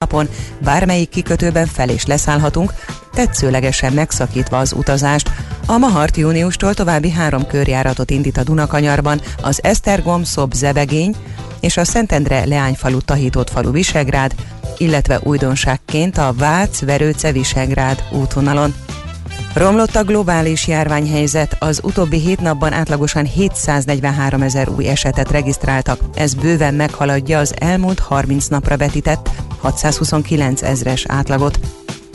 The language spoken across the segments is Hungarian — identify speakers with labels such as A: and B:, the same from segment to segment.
A: napon bármelyik kikötőben fel és leszállhatunk, tetszőlegesen megszakítva az utazást. A Mahart júniustól további három körjáratot indít a Dunakanyarban, az Esztergom, Szob, Zebegény és a Szentendre, Leányfalu, Tahitott falu, Visegrád, illetve újdonságként a Vác, Verőce, Visegrád útvonalon. Romlott a globális járványhelyzet, az utóbbi hét napban átlagosan 743 ezer új esetet regisztráltak. Ez bőven meghaladja az elmúlt 30 napra vetített 629 ezres átlagot.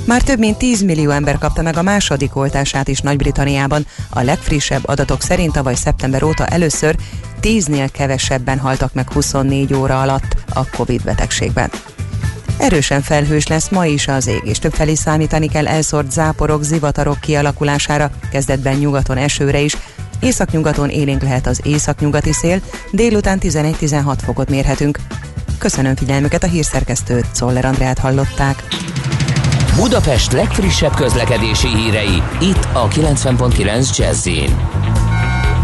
A: Már több mint 10 millió ember kapta meg a második oltását is Nagy-Britanniában. A legfrissebb adatok szerint tavaly szeptember óta először 10-nél kevesebben haltak meg 24 óra alatt a Covid betegségben. Erősen felhős lesz ma is az ég, és többfelé számítani kell elszórt záporok, zivatarok kialakulására, kezdetben nyugaton esőre is, Északnyugaton élénk lehet az északnyugati szél, délután 11-16 fokot mérhetünk. Köszönöm figyelmüket a hírszerkesztőt, Szoller Andrát hallották.
B: Budapest legfrissebb közlekedési hírei, itt a 90.9 jazz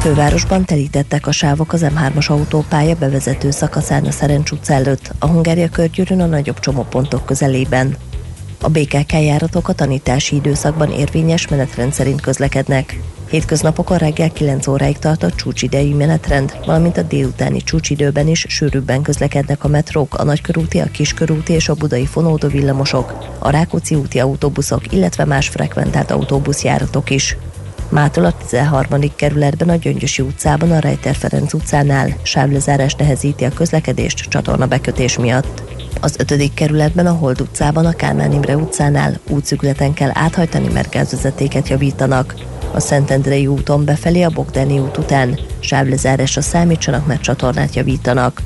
C: Fővárosban telítettek a sávok az M3-as autópálya bevezető szakaszán a Szerencs utca előtt, a Hungária körgyűrűn a nagyobb csomópontok közelében. A BKK járatok a tanítási időszakban érvényes menetrend szerint közlekednek. Hétköznapokon reggel 9 óráig tart a csúcsidejű menetrend, valamint a délutáni csúcsidőben is sűrűbben közlekednek a metrók, a nagykörúti, a kiskörúti és a budai fonódó villamosok, a Rákóczi úti autóbuszok, illetve más frekventált autóbuszjáratok is. Mától a 13. kerületben a Gyöngyösi utcában a Rejter Ferenc utcánál sávlezárás nehezíti a közlekedést csatorna bekötés miatt. Az 5. kerületben a Hold utcában a Kálmán Imre utcánál útszügleten kell áthajtani, mert gázvezetéket javítanak. A Szentendrei úton befelé a Bogdáni út után sávlezárásra számítsanak, mert csatornát javítanak.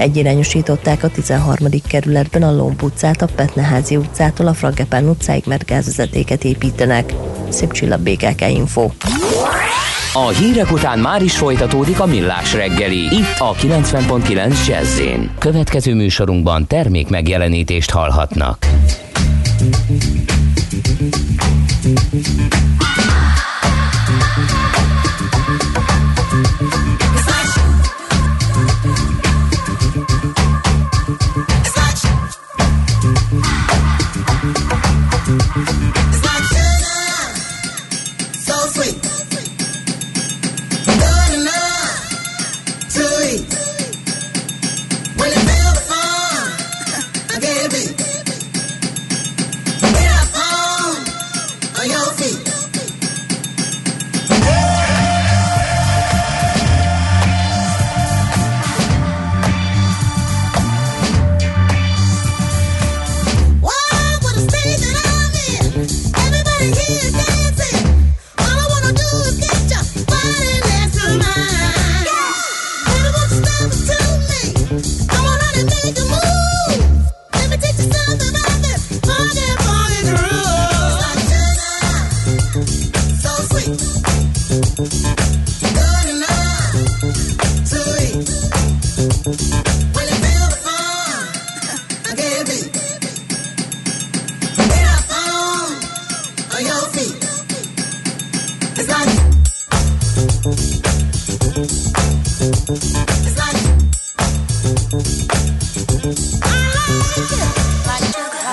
C: Egyirányosították a 13. kerületben a Lomb utcát, a Petneházi utcától a Fragepán utcáig, mert gázvezetéket építenek. Szép csillag BKK Info.
B: A hírek után már is folytatódik a millás reggeli, itt a 90.9 jazz Következő műsorunkban termék megjelenítést hallhatnak.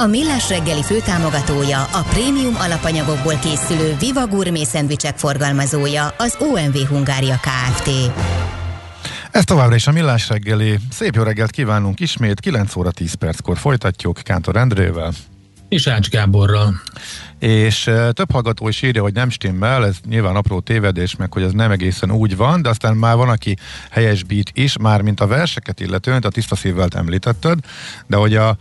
D: A Millás reggeli főtámogatója, a prémium alapanyagokból készülő Viva Gourmet szendvicsek forgalmazója, az OMV Hungária Kft.
E: Ez továbbra is a Millás reggeli. Szép jó reggelt kívánunk ismét, 9 óra 10 perckor folytatjuk Kántor Endrével.
F: És Ács Gáborral.
E: És több hallgató is írja, hogy nem stimmel, ez nyilván apró tévedés, meg hogy ez nem egészen úgy van, de aztán már van, aki helyesbít is, már mint a verseket illetően, a tiszta szívvel említetted, de hogy a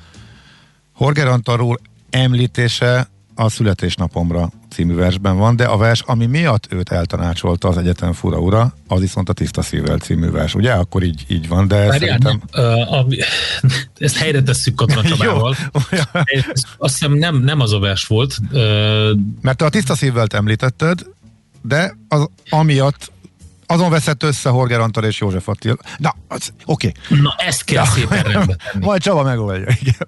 E: Horger Antalról említése a születésnapomra című versben van, de a vers, ami miatt őt eltanácsolta az egyetem fura ura, az viszont a Tiszta Szívvel című vers, ugye? Akkor így, így van, de Várjál, szerintem...
F: Nem, a, a, ezt helyre tesszük Katona Csabával. azt hiszem nem, nem az a vers volt.
E: Uh, Mert te a Tiszta Szívvel említetted, de az, amiatt azon veszett össze Horger Antal és József Attila. Na, oké.
F: Okay. Na, ezt kell ja. szépen rendbe tenni.
E: Majd Csaba megoldja, igen.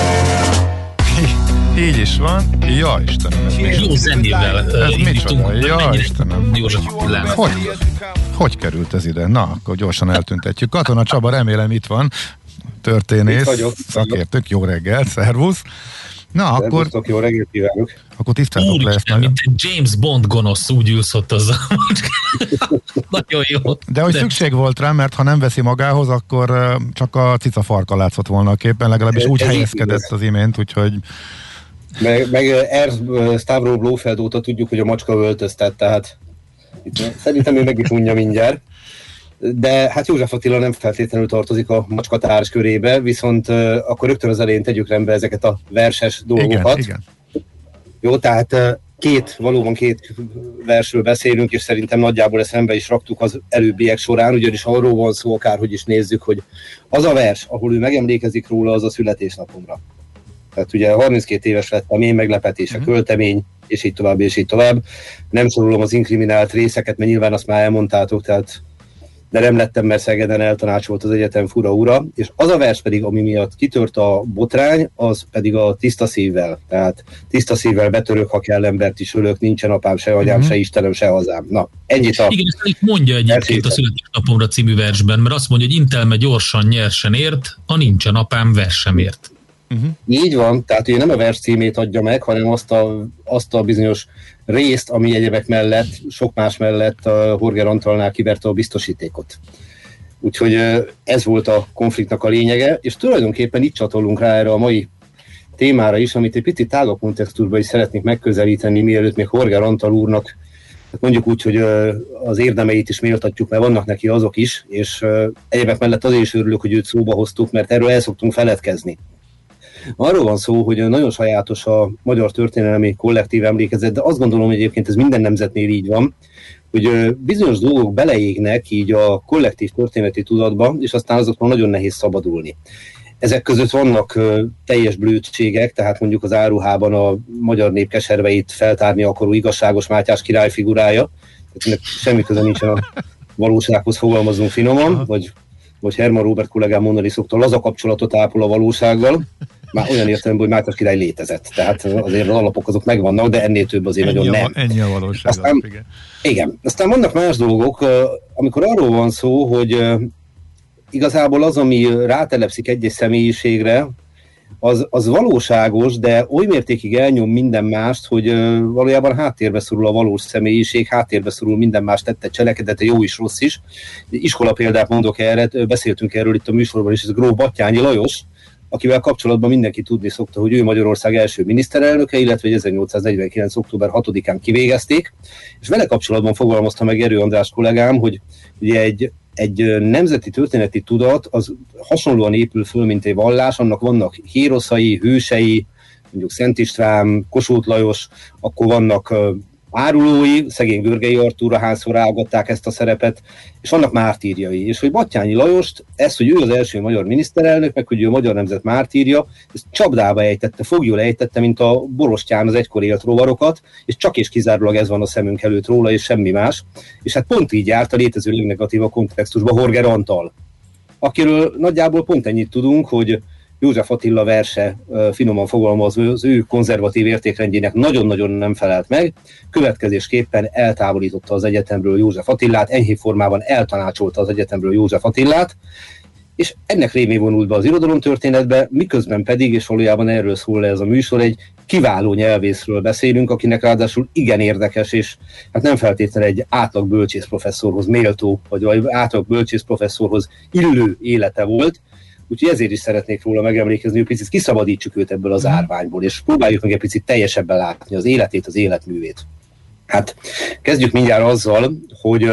E: Így is van. Ja, Istenem. Ez
F: még jó zenével.
E: Ez micsoda? Ja, Istenem. Hogy, hogy került ez ide? Na, akkor gyorsan eltüntetjük. Katona Csaba, remélem itt van. Történész, vagyok, szakértők, jó reggelt, szervusz. Na, akkor...
G: jó reggelt kívánok.
E: Akkor tisztátok le ezt
F: nagyon. Mint James Bond gonosz úgy ülsz ott az Nagyon jó.
E: De hogy De... szükség volt rá, mert ha nem veszi magához, akkor csak a cica farka látszott volna a képen, legalábbis úgy helyezkedett az imént, úgyhogy
G: meg, meg Er Stavro Blófeld óta tudjuk, hogy a macska öltöztet, tehát itt, szerintem ő meg is unja mindjárt. De hát József Attila nem feltétlenül tartozik a macskatárs körébe, viszont uh, akkor rögtön az elején tegyük rendbe ezeket a verses dolgokat. Igen, igen. Jó, tehát uh, két, valóban két versről beszélünk, és szerintem nagyjából ezt szembe is raktuk az előbbiek során, ugyanis arról van szó, akárhogy is nézzük, hogy az a vers, ahol ő megemlékezik róla, az a születésnapomra. Tehát ugye 32 éves lettem, én meglepetés, a uh-huh. költemény, és így tovább, és így tovább. Nem sorolom az inkriminált részeket, mert nyilván azt már elmondtátok, tehát de nem lettem, mert Szegeden eltanácsolt az egyetem fura ura, és az a vers pedig, ami miatt kitört a botrány, az pedig a tiszta szívvel. Tehát tiszta szívvel betörök, ha kell embert is ölök, nincsen apám, se agyám, uh-huh. se Istenem, se hazám. Na, ennyit a...
F: Igen, ezt mondja egyébként a születésnapomra című versben, mert azt mondja, hogy intelme gyorsan, nyersen ért, a nincsen apám, vers sem ért.
G: Uh-huh. Így van, tehát ugye nem a vers címét adja meg, hanem azt a, azt a bizonyos részt, ami egyebek mellett, sok más mellett a Horger Antalnál kiverte a biztosítékot. Úgyhogy ez volt a konfliktnak a lényege, és tulajdonképpen itt csatolunk rá erre a mai témára is, amit egy picit tágabb kontextusban is szeretnék megközelíteni, mielőtt még Horger Antal úrnak mondjuk úgy, hogy az érdemeit is méltatjuk, mert vannak neki azok is, és egyébek mellett azért is örülök, hogy őt szóba hoztuk, mert erről el szoktunk feledkezni. Arról van szó, hogy nagyon sajátos a magyar történelmi kollektív emlékezet, de azt gondolom, hogy egyébként ez minden nemzetnél így van, hogy bizonyos dolgok beleégnek így a kollektív történeti tudatba, és aztán azokról nagyon nehéz szabadulni. Ezek között vannak teljes blödségek, tehát mondjuk az áruhában a magyar nép keserveit feltárni akaró igazságos Mátyás király figurája, tehát semmi köze nincsen a valósághoz fogalmazunk finoman, vagy, vagy Herman Robert kollégám mondani szokta, laza kapcsolatot ápol a valósággal már olyan értelemben, hogy Mátyás király létezett. Tehát azért az alapok azok megvannak, de ennél több azért ennyi nagyon a, nem.
E: Ennyi a valóság.
G: Aztán, igen. igen. Aztán vannak más dolgok, amikor arról van szó, hogy igazából az, ami rátelepszik egy-egy személyiségre, az, az valóságos, de oly mértékig elnyom minden mást, hogy valójában háttérbe szorul a valós személyiség, háttérbe szorul minden más tette cselekedete, jó is, rossz is. Iskola példát mondok erre, beszéltünk erről itt a műsorban is, ez Gró Battyányi Lajos, akivel kapcsolatban mindenki tudni szokta, hogy ő Magyarország első miniszterelnöke, illetve 1849. október 6-án kivégezték, és vele kapcsolatban fogalmazta meg Erő András kollégám, hogy ugye egy, egy nemzeti történeti tudat az hasonlóan épül föl, mint egy vallás, annak vannak héroszai, hősei, mondjuk Szent István, Kossuth Lajos, akkor vannak árulói, szegény Görgei Artúra hányszor rágatták ezt a szerepet, és annak mártírjai. És hogy Battyányi Lajost, ez, hogy ő az első magyar miniszterelnök, meg hogy ő a magyar nemzet mártírja, ezt csapdába ejtette, fogjul ejtette, mint a Borostyán az egykor élt rovarokat, és csak és kizárólag ez van a szemünk előtt róla, és semmi más. És hát pont így járt a létező legnegatívabb kontextusban Horger Antal, akiről nagyjából pont ennyit tudunk, hogy József Attila verse finoman fogalmazva az ő konzervatív értékrendjének nagyon-nagyon nem felelt meg, következésképpen eltávolította az egyetemről József Attilát, enyhébb formában eltanácsolta az egyetemről József Attilát, és ennek révén vonult be az irodalomtörténetbe, miközben pedig, és valójában erről szól ez a műsor, egy kiváló nyelvészről beszélünk, akinek ráadásul igen érdekes, és hát nem feltétlenül egy átlag bölcsész professzorhoz méltó, vagy átlag bölcsész professzorhoz illő élete volt, Úgyhogy ezért is szeretnék róla megemlékezni, hogy picit kiszabadítsuk őt ebből az mhm. árványból, és próbáljuk meg egy picit teljesebben látni az életét, az életművét. Hát kezdjük mindjárt azzal, hogy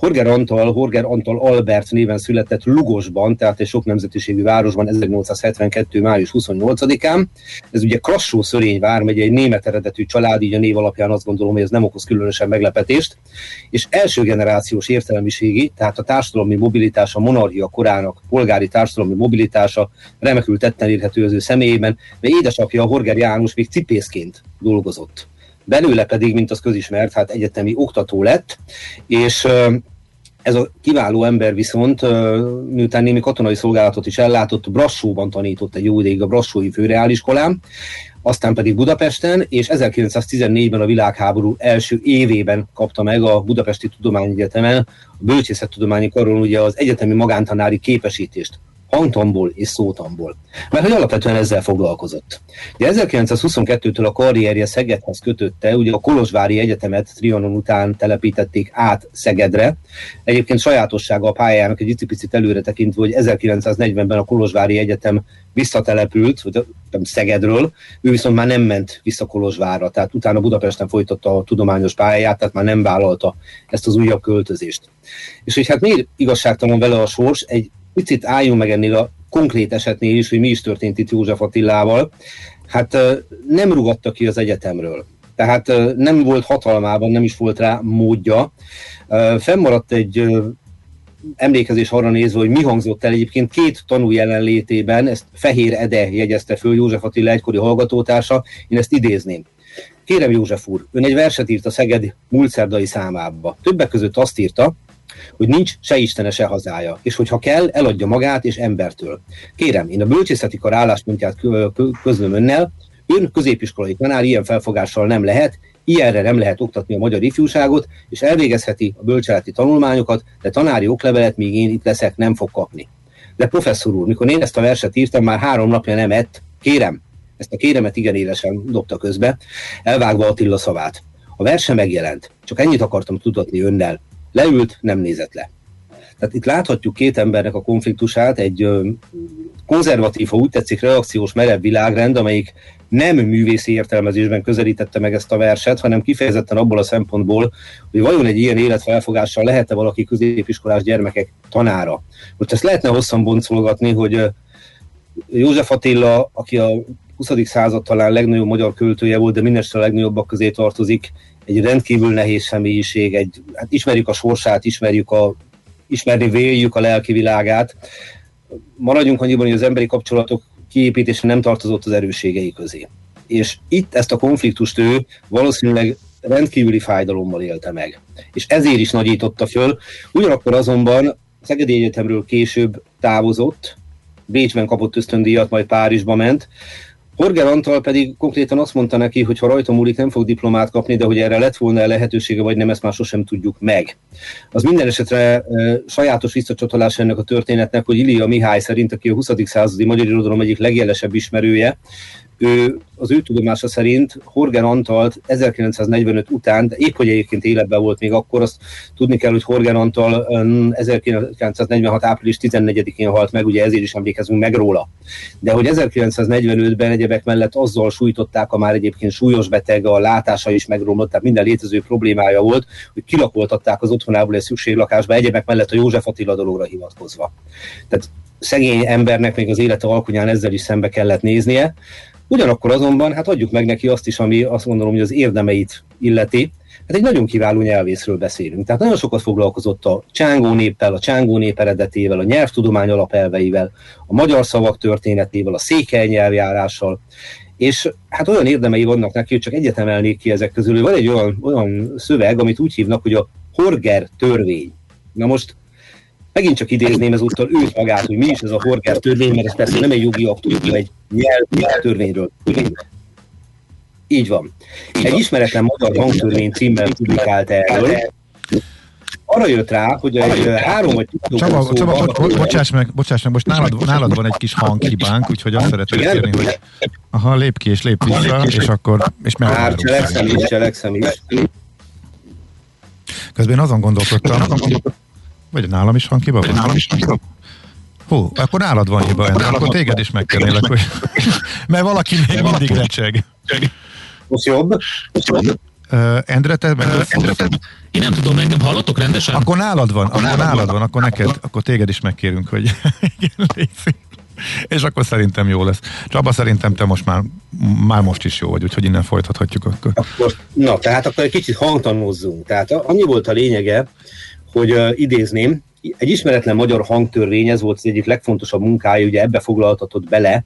G: Horger Antal, Horger Antal Albert néven született Lugosban, tehát egy sok nemzetiségű városban 1872. május 28-án. Ez ugye Krassó Szörény vármegye, egy német eredetű család, így a név alapján azt gondolom, hogy ez nem okoz különösen meglepetést. És első generációs értelmiségi, tehát a társadalmi mobilitása, a monarchia korának polgári társadalmi mobilitása remekül tetten érhető az ő személyében, mert édesapja Horger János még cipészként dolgozott belőle pedig, mint az közismert, hát egyetemi oktató lett, és ez a kiváló ember viszont, miután némi katonai szolgálatot is ellátott, Brassóban tanított egy jó ideig a Brassói főreáliskolán, aztán pedig Budapesten, és 1914-ben a világháború első évében kapta meg a Budapesti Tudományegyetemen a Bölcsészettudományi Karon ugye az egyetemi magántanári képesítést hangtamból és szótamból. Mert hogy alapvetően ezzel foglalkozott. De 1922-től a karrierje Szegedhez kötötte, ugye a Kolozsvári Egyetemet Trianon után telepítették át Szegedre. Egyébként sajátossága a pályának egy icipicit előre tekintve, hogy 1940-ben a Kolozsvári Egyetem visszatelepült, vagy nem Szegedről, ő viszont már nem ment vissza Kolozsvárra, tehát utána Budapesten folytatta a tudományos pályáját, tehát már nem vállalta ezt az újabb költözést. És hogy hát miért igazságtalan vele a sors, egy picit álljunk meg ennél a konkrét esetnél is, hogy mi is történt itt József Attilával. Hát nem rugatta ki az egyetemről. Tehát nem volt hatalmában, nem is volt rá módja. Fennmaradt egy emlékezés arra nézve, hogy mi hangzott el egyébként két tanú jelenlétében, ezt Fehér Ede jegyezte föl, József Attila egykori hallgatótársa, én ezt idézném. Kérem József úr, ön egy verset írt a Szeged múlt szerdai számába. Többek között azt írta, hogy nincs se istene, se hazája, és hogyha kell, eladja magát és embertől. Kérem, én a bölcsészeti kar álláspontját közlöm önnel, ön középiskolai tanár ilyen felfogással nem lehet, ilyenre nem lehet oktatni a magyar ifjúságot, és elvégezheti a bölcseleti tanulmányokat, de tanári oklevelet, míg én itt leszek, nem fog kapni. De professzor úr, mikor én ezt a verset írtam, már három napja nem ett, kérem, ezt a kéremet igen élesen dobta közbe, elvágva Attila szavát. A verse megjelent, csak ennyit akartam tudatni önnel. Leült, nem nézett le. Tehát itt láthatjuk két embernek a konfliktusát, egy konzervatív, ha úgy tetszik, reakciós merev világrend, amelyik nem művészi értelmezésben közelítette meg ezt a verset, hanem kifejezetten abból a szempontból, hogy vajon egy ilyen életfelfogással lehet-e valaki középiskolás gyermekek tanára. Most ezt lehetne hosszan boncolgatni, hogy József Attila, aki a 20. század talán legnagyobb magyar költője volt, de mindestre a legnagyobbak közé tartozik, egy rendkívül nehéz személyiség, egy, hát ismerjük a sorsát, ismerjük a, ismerni véljük a lelki világát. Maradjunk annyiban, hogy az emberi kapcsolatok kiépítése nem tartozott az erősségei közé. És itt ezt a konfliktust ő valószínűleg rendkívüli fájdalommal élte meg. És ezért is nagyította föl. Ugyanakkor azonban Szegedi Egyetemről később távozott, Bécsben kapott ösztöndíjat, majd Párizsba ment, Horger Antal pedig konkrétan azt mondta neki, hogy ha rajta múlik, nem fog diplomát kapni, de hogy erre lett volna lehetősége, vagy nem, ezt már sosem tudjuk meg. Az minden esetre e, sajátos visszacsatolás ennek a történetnek, hogy Ilia Mihály szerint, aki a 20. századi magyar irodalom egyik legjelesebb ismerője, ő, az ő tudomása szerint Horgen Antalt 1945 után, de épp hogy egyébként életben volt még akkor, azt tudni kell, hogy Horgen Antal 1946. április 14-én halt meg, ugye ezért is emlékezünk meg róla. De hogy 1945-ben egyebek mellett azzal sújtották a már egyébként súlyos beteg, a látása is megromlott, tehát minden létező problémája volt, hogy kilakoltatták az otthonából egy szükséglakásba, egyebek mellett a József Attila dologra hivatkozva. Tehát szegény embernek még az élete alkonyán ezzel is szembe kellett néznie. Ugyanakkor azonban, hát adjuk meg neki azt is, ami azt gondolom, hogy az érdemeit illeti, Hát egy nagyon kiváló nyelvészről beszélünk. Tehát nagyon sokat foglalkozott a csángó néppel, a csángó nép eredetével, a nyelvtudomány alapelveivel, a magyar szavak történetével, a székely nyelvjárással, és hát olyan érdemei vannak neki, hogy csak egyet emelnék ki ezek közül. Van egy olyan, olyan szöveg, amit úgy hívnak, hogy a Horger törvény. Na most megint csak idézném ezúttal őt magát, hogy mi is ez a Horger törvény, mert ez persze nem egy jogi aktus, hanem egy nyelv törvényről. Így van. Egy ismeretlen magyar hangtörvény címmel publikált erről, arra jött rá, hogy egy három vagy
E: Csaba, szóval Csaba bo, bo, bocsáss meg, bocsáss meg, most nálad, nálad van egy kis hanghibánk, úgyhogy azt szeretném kérni, hogy aha, lép ki és lép vissza, és akkor és meg
G: Már cselekszem is, cselekszem is.
E: Közben én azon gondolkodtam, vagy nálam is van? Nálam is hanghiba Hú, akkor nálad van hiba, Endre, akkor téged is megkérnélek, hogy... mert valaki még mindig recseg.
G: Most jobb?
E: Uh, Endre, te, meg uh,
F: Endre, te, én nem tudom, engem hallatok rendesen?
E: Akkor nálad van, akkor nálad van, akkor neked, akkor téged is megkérünk, hogy és akkor szerintem jó lesz. Csaba, szerintem te most már, már most is jó vagy, úgyhogy innen folytathatjuk akkor.
G: akkor na, tehát akkor egy kicsit hangtanúzzunk. Tehát annyi volt a lényege, hogy uh, idézném, egy ismeretlen magyar hangtörvény, ez volt az egyik legfontosabb munkája, ugye ebbe foglaltatott bele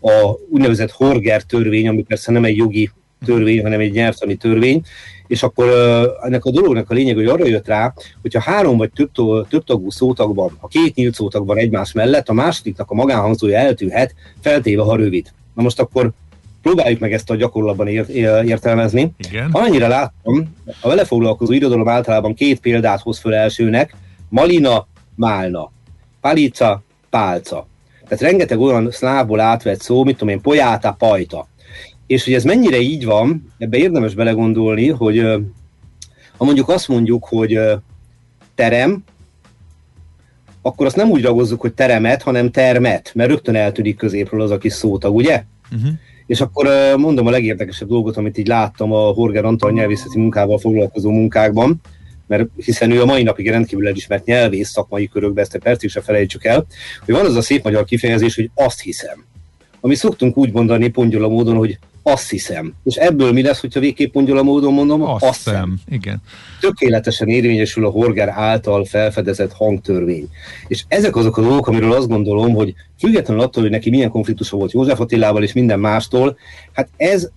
G: a úgynevezett Horger törvény, ami persze nem egy jogi törvény, hanem egy nyelvtani törvény, és akkor uh, ennek a dolognak a lényeg, hogy arra jött rá, hogyha három vagy több, több tagú szótagban, ha két nyílt szótag egymás mellett, a másodiknak a magánhangzója eltűnhet, feltéve, ha rövid. Na most akkor próbáljuk meg ezt a gyakorlatban ért, értelmezni. Igen. Amennyire láttam, a vele foglalkozó irodalom általában két példát hoz föl elsőnek, Malina, Málna, Palica, Pálca. Tehát rengeteg olyan szlávból átvett szó, mit tudom én, pojáta, pajta. És hogy ez mennyire így van, ebbe érdemes belegondolni, hogy ha mondjuk azt mondjuk, hogy terem, akkor azt nem úgy ragozzuk, hogy teremet, hanem termet, mert rögtön eltűnik középről az a kis szótag, ugye? Uh-huh. És akkor mondom a legérdekesebb dolgot, amit így láttam a Horger Antal nyelvészeti munkával foglalkozó munkákban, mert hiszen ő a mai napig rendkívül elismert nyelvész szakmai körökben, ezt a percig se felejtsük el, hogy van az a szép magyar kifejezés, hogy azt hiszem. Ami szoktunk úgy mondani pongyola módon, hogy azt hiszem. És ebből mi lesz, hogyha végképp pongyola módon mondom?
E: Azt, azt hiszem. Igen.
G: Tökéletesen érvényesül a Horger által felfedezett hangtörvény. És ezek azok a dolgok, amiről azt gondolom, hogy függetlenül attól, hogy neki milyen konfliktusa volt József Attilával és minden mástól, hát ez,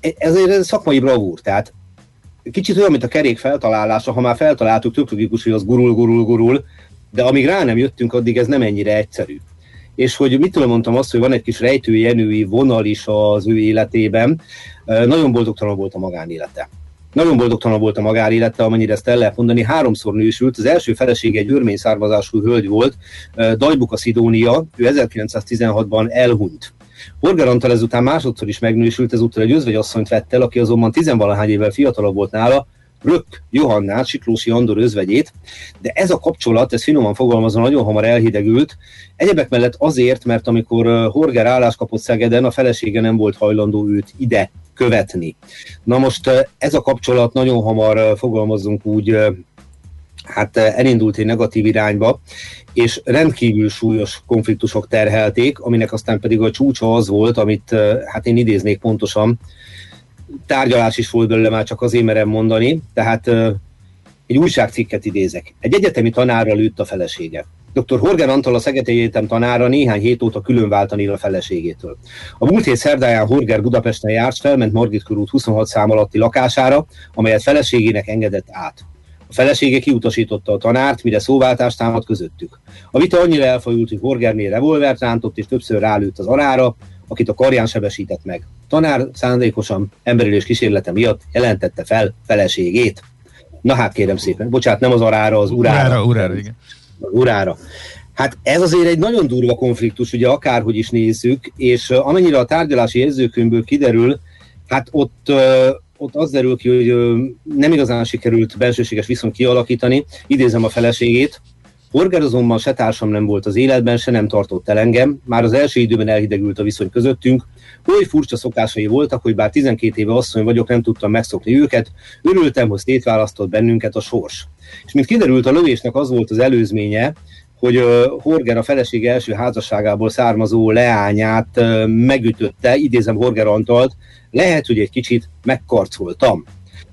G: ez egy szakmai bravúr. Tehát kicsit olyan, mint a kerék feltalálása, ha már feltaláltuk, tök logikus, hogy az gurul, gurul, gurul, de amíg rá nem jöttünk, addig ez nem ennyire egyszerű. És hogy mit tudom, mondtam azt, hogy van egy kis rejtőjenői vonal is az ő életében, nagyon boldogtalan volt a magánélete. Nagyon boldogtalan volt a magánélete, amennyire ezt el lehet mondani. Háromszor nősült. Az első felesége egy örmény származású hölgy volt, Dajbuka Szidónia. Ő 1916-ban elhunyt. Horger Antal ezután másodszor is megnősült, ezúttal egy özvegyasszonyt vett el, aki azonban tizenvalahány évvel fiatalabb volt nála, Rök Johannát, Siklósi Andor özvegyét, de ez a kapcsolat, ez finoman fogalmazva nagyon hamar elhidegült, egyebek mellett azért, mert amikor Horger állás kapott Szegeden, a felesége nem volt hajlandó őt ide követni. Na most ez a kapcsolat nagyon hamar fogalmazunk úgy hát elindult egy negatív irányba, és rendkívül súlyos konfliktusok terhelték, aminek aztán pedig a csúcsa az volt, amit hát én idéznék pontosan, tárgyalás is volt belőle, már csak azért merem mondani, tehát egy újságcikket idézek. Egy egyetemi tanárra lőtt a felesége. Dr. Horgen Antal a Szegedi Egyetem tanára néhány hét óta külön váltani a feleségétől. A múlt hét szerdáján Horger Budapesten járt, felment Margit körút 26 szám alatti lakására, amelyet feleségének engedett át. A felesége kiutasította a tanárt, mire szóváltást támad közöttük. A vita annyira elfajult, hogy Horgernél revolvert rántott és többször rálőtt az arára, akit a karján sebesített meg. Tanár szándékosan emberülés kísérlete miatt jelentette fel feleségét. Na hát kérem szépen, bocsánat, nem az arára, az urára.
E: Urára, urára, igen.
G: Urára. Hát ez azért egy nagyon durva konfliktus, ugye akárhogy is nézzük, és amennyire a tárgyalási jegyzőkönyvből kiderül, hát ott, ott az derül ki, hogy nem igazán sikerült belsőséges viszont kialakítani. Idézem a feleségét, Horger azonban se társam nem volt az életben, se nem tartott el engem, már az első időben elhidegült a viszony közöttünk, oly furcsa szokásai voltak, hogy bár 12 éve asszony vagyok, nem tudtam megszokni őket, örültem, hogy szétválasztott bennünket a sors. És mint kiderült, a lövésnek az volt az előzménye, hogy Horger a feleség első házasságából származó leányát megütötte, idézem Horger Antalt, lehet, hogy egy kicsit megkarcoltam.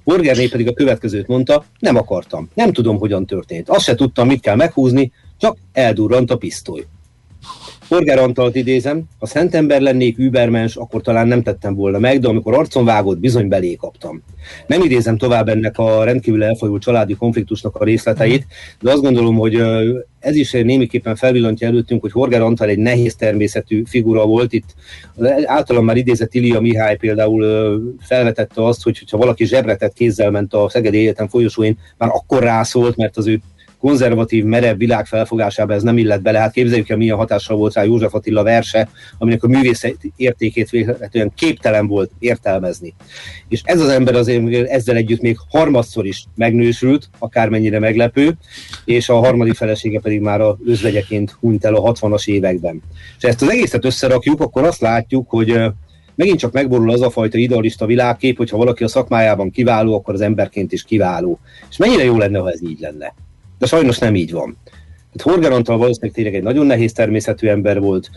G: Horgerné pedig a következőt mondta, nem akartam, nem tudom, hogyan történt. Azt se tudtam, mit kell meghúzni, csak eldurrant a pisztoly. Horger Antalt idézem, ha szent lennék übermens, akkor talán nem tettem volna meg, de amikor arcon vágott, bizony belé kaptam. Nem idézem tovább ennek a rendkívül elfolyult családi konfliktusnak a részleteit, de azt gondolom, hogy ez is némiképpen felvillantja előttünk, hogy Horger Antal egy nehéz természetű figura volt. Itt általán már idézett Ilia Mihály például felvetette azt, hogy ha valaki zsebretett kézzel ment a Szegedi Egyetem folyosóin, már akkor rászólt, mert az ő konzervatív, merev világ felfogásába ez nem illett bele. Hát képzeljük el, milyen hatással volt rá József Attila verse, aminek a művész értékét véletlenül képtelen volt értelmezni. És ez az ember azért ezzel együtt még harmadszor is megnősült, akármennyire meglepő, és a harmadik felesége pedig már a özvegyeként hunyt el a 60-as években. És ezt az egészet összerakjuk, akkor azt látjuk, hogy megint csak megborul az a fajta idealista világkép, hogyha valaki a szakmájában kiváló, akkor az emberként is kiváló. És mennyire jó lenne, ha ez így lenne de sajnos nem így van. Tehát Horger Antal valószínűleg tényleg egy nagyon nehéz természetű ember volt,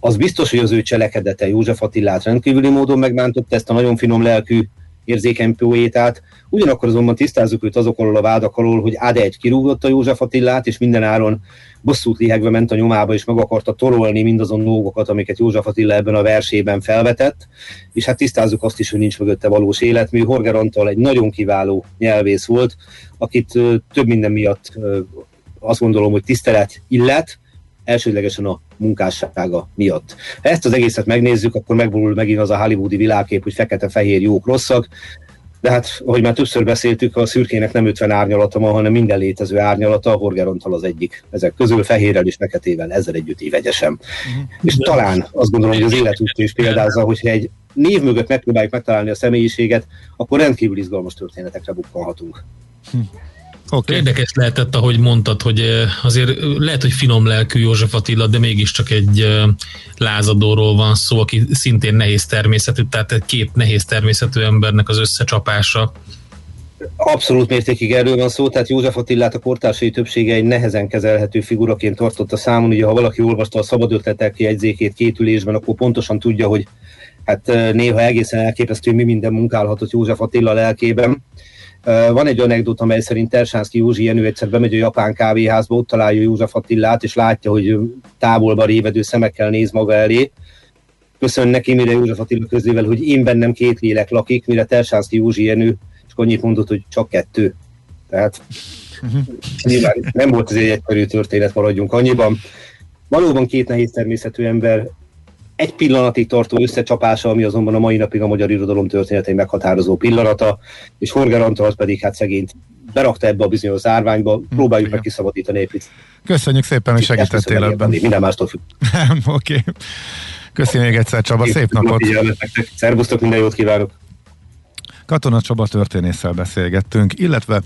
G: az biztos, hogy az ő cselekedete József Attilát rendkívüli módon megbántotta ezt a nagyon finom lelkű érzékeny poétát. Ugyanakkor azonban tisztázzuk őt azok alól a vádak alól, hogy Ade egy kirúgott a József Attilát, és minden áron bosszút lihegve ment a nyomába, és meg akarta torolni mindazon dolgokat, amiket József Attila ebben a versében felvetett. És hát tisztázzuk azt is, hogy nincs mögötte valós életmű. Horger Antal egy nagyon kiváló nyelvész volt, akit több minden miatt azt gondolom, hogy tisztelet illet, elsődlegesen a munkássága miatt. Ha ezt az egészet megnézzük, akkor megborul megint az a hollywoodi világkép, hogy fekete-fehér jók, rosszak, de hát, ahogy már többször beszéltük, a szürkének nem 50 árnyalata van, hanem minden létező árnyalata, a Horgerontal az egyik. Ezek közül fehérrel és feketével ezzel együtt évegyesen. Uh-huh. És talán azt gondolom, hogy az életútja is példázza, hogyha egy név mögött megpróbáljuk megtalálni a személyiséget, akkor rendkívül izgalmas történetekre bukkanhatunk.
F: Hm. Okay. Érdekes lehetett, ahogy mondtad, hogy azért lehet, hogy finom lelkű József Attila, de mégiscsak egy lázadóról van szó, aki szintén nehéz természetű, tehát két nehéz természetű embernek az összecsapása.
G: Abszolút mértékig erről van szó, tehát József Attilát a kortársai többsége egy nehezen kezelhető figuraként tartotta számon. Ugye, ha valaki olvasta a szabad ötletek jegyzékét két ülésben, akkor pontosan tudja, hogy hát néha egészen elképesztő, mi minden munkálhatott József Attila lelkében. Van egy anekdota, amely szerint Tersánszki Józsi Jenő egyszer bemegy a japán kávéházba, ott találja József Attillát, és látja, hogy távolba révedő szemekkel néz maga elé. Köszön neki, mire József Attila közével, hogy én bennem két lélek lakik, mire Tersánszki Józsi Jenő, és annyit mondott, hogy csak kettő. Tehát nyilván nem volt ez egy egyszerű történet, maradjunk annyiban. Valóban két nehéz természetű ember, egy pillanatig tartó összecsapása, ami azonban a mai napig a magyar irodalom történetei meghatározó pillanata, és Horger Antal pedig hát szegényt berakta ebbe a bizonyos árványba, próbáljuk meg kiszabadítani picit.
E: Köszönjük szépen, hogy segítettél ebben.
G: Minden mástól függ.
E: Oké. okay. Köszönjük még egyszer, Csaba, szép napot!
G: Szervusztok, minden jót kívánok!
E: Katona Csaba történésszel beszélgettünk, illetve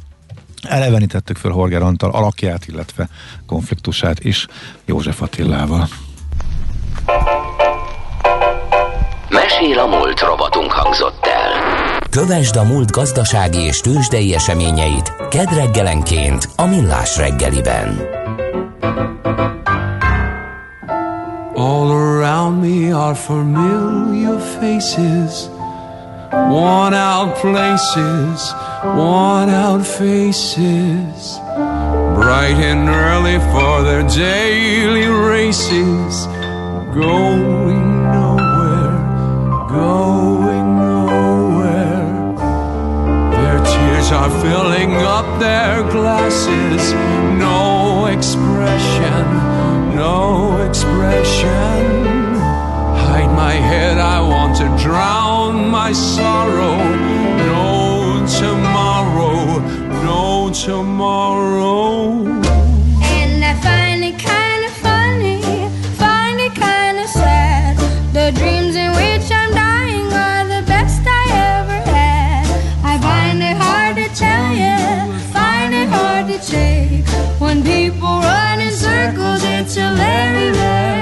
E: elevenítettük föl Horger Antal alakját, illetve konfliktusát is József Attilával.
B: Mesél a múlt robotunk hangzott el. Kövesd a múlt gazdasági és tőzsdei eseményeit kedd reggelenként a Millás reggeliben. All around me are familiar faces Worn out places, worn out faces Bright and early for their daily races Going going nowhere. Their tears are filling up their glasses. No expression, no expression. Hide my head, I want to drown my sorrow. No tomorrow, no tomorrow.
H: Children waiting for the day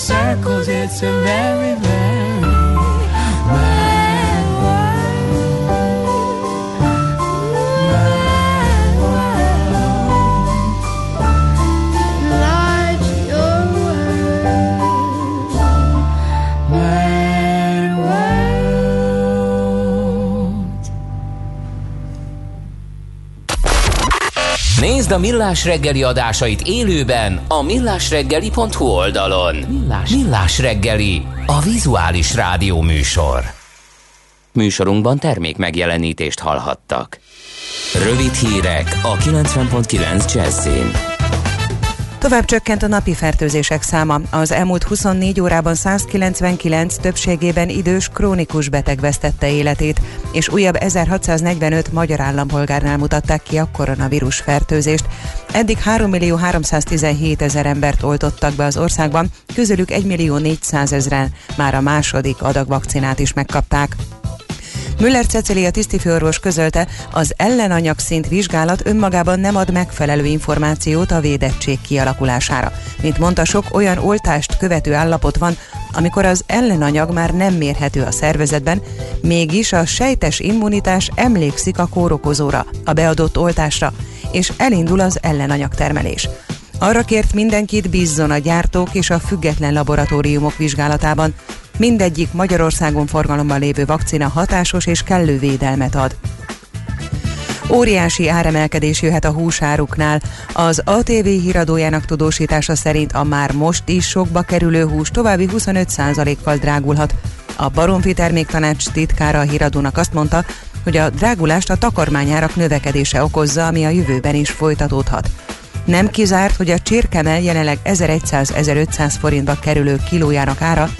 H: circles, it's a very, very
B: Nézd a Millás reggeli adásait élőben a millásreggeli.hu oldalon. Millás, Millás reggeli, a vizuális rádió műsor. Műsorunkban termék megjelenítést hallhattak. Rövid hírek a 90.9 Jazzin.
A: Tovább csökkent a napi fertőzések száma. Az elmúlt 24 órában 199 többségében idős krónikus beteg vesztette életét, és újabb 1645 magyar állampolgárnál mutatták ki a koronavírus fertőzést. Eddig 3 millió 317 ezer embert oltottak be az országban, közülük 1 millió 400 ezeren már a második adag vakcinát is megkapták. Müller Cecilia tisztifőorvos közölte, az ellenanyag szint vizsgálat önmagában nem ad megfelelő információt a védettség kialakulására. Mint mondta, sok olyan oltást követő állapot van, amikor az ellenanyag már nem mérhető a szervezetben, mégis a sejtes immunitás emlékszik a kórokozóra, a beadott oltásra, és elindul az ellenanyag termelés. Arra kért mindenkit bízzon a gyártók és a független laboratóriumok vizsgálatában. Mindegyik Magyarországon forgalomban lévő vakcina hatásos és kellő védelmet ad. Óriási áremelkedés jöhet a húsáruknál. Az ATV híradójának tudósítása szerint a már most is sokba kerülő hús további 25%-kal drágulhat. A Baromfi Terméktanács titkára a híradónak azt mondta, hogy a drágulást a takarmányárak növekedése okozza, ami a jövőben is folytatódhat. Nem kizárt, hogy a csirkemel jelenleg 1100-1500 forintba kerülő kilójának ára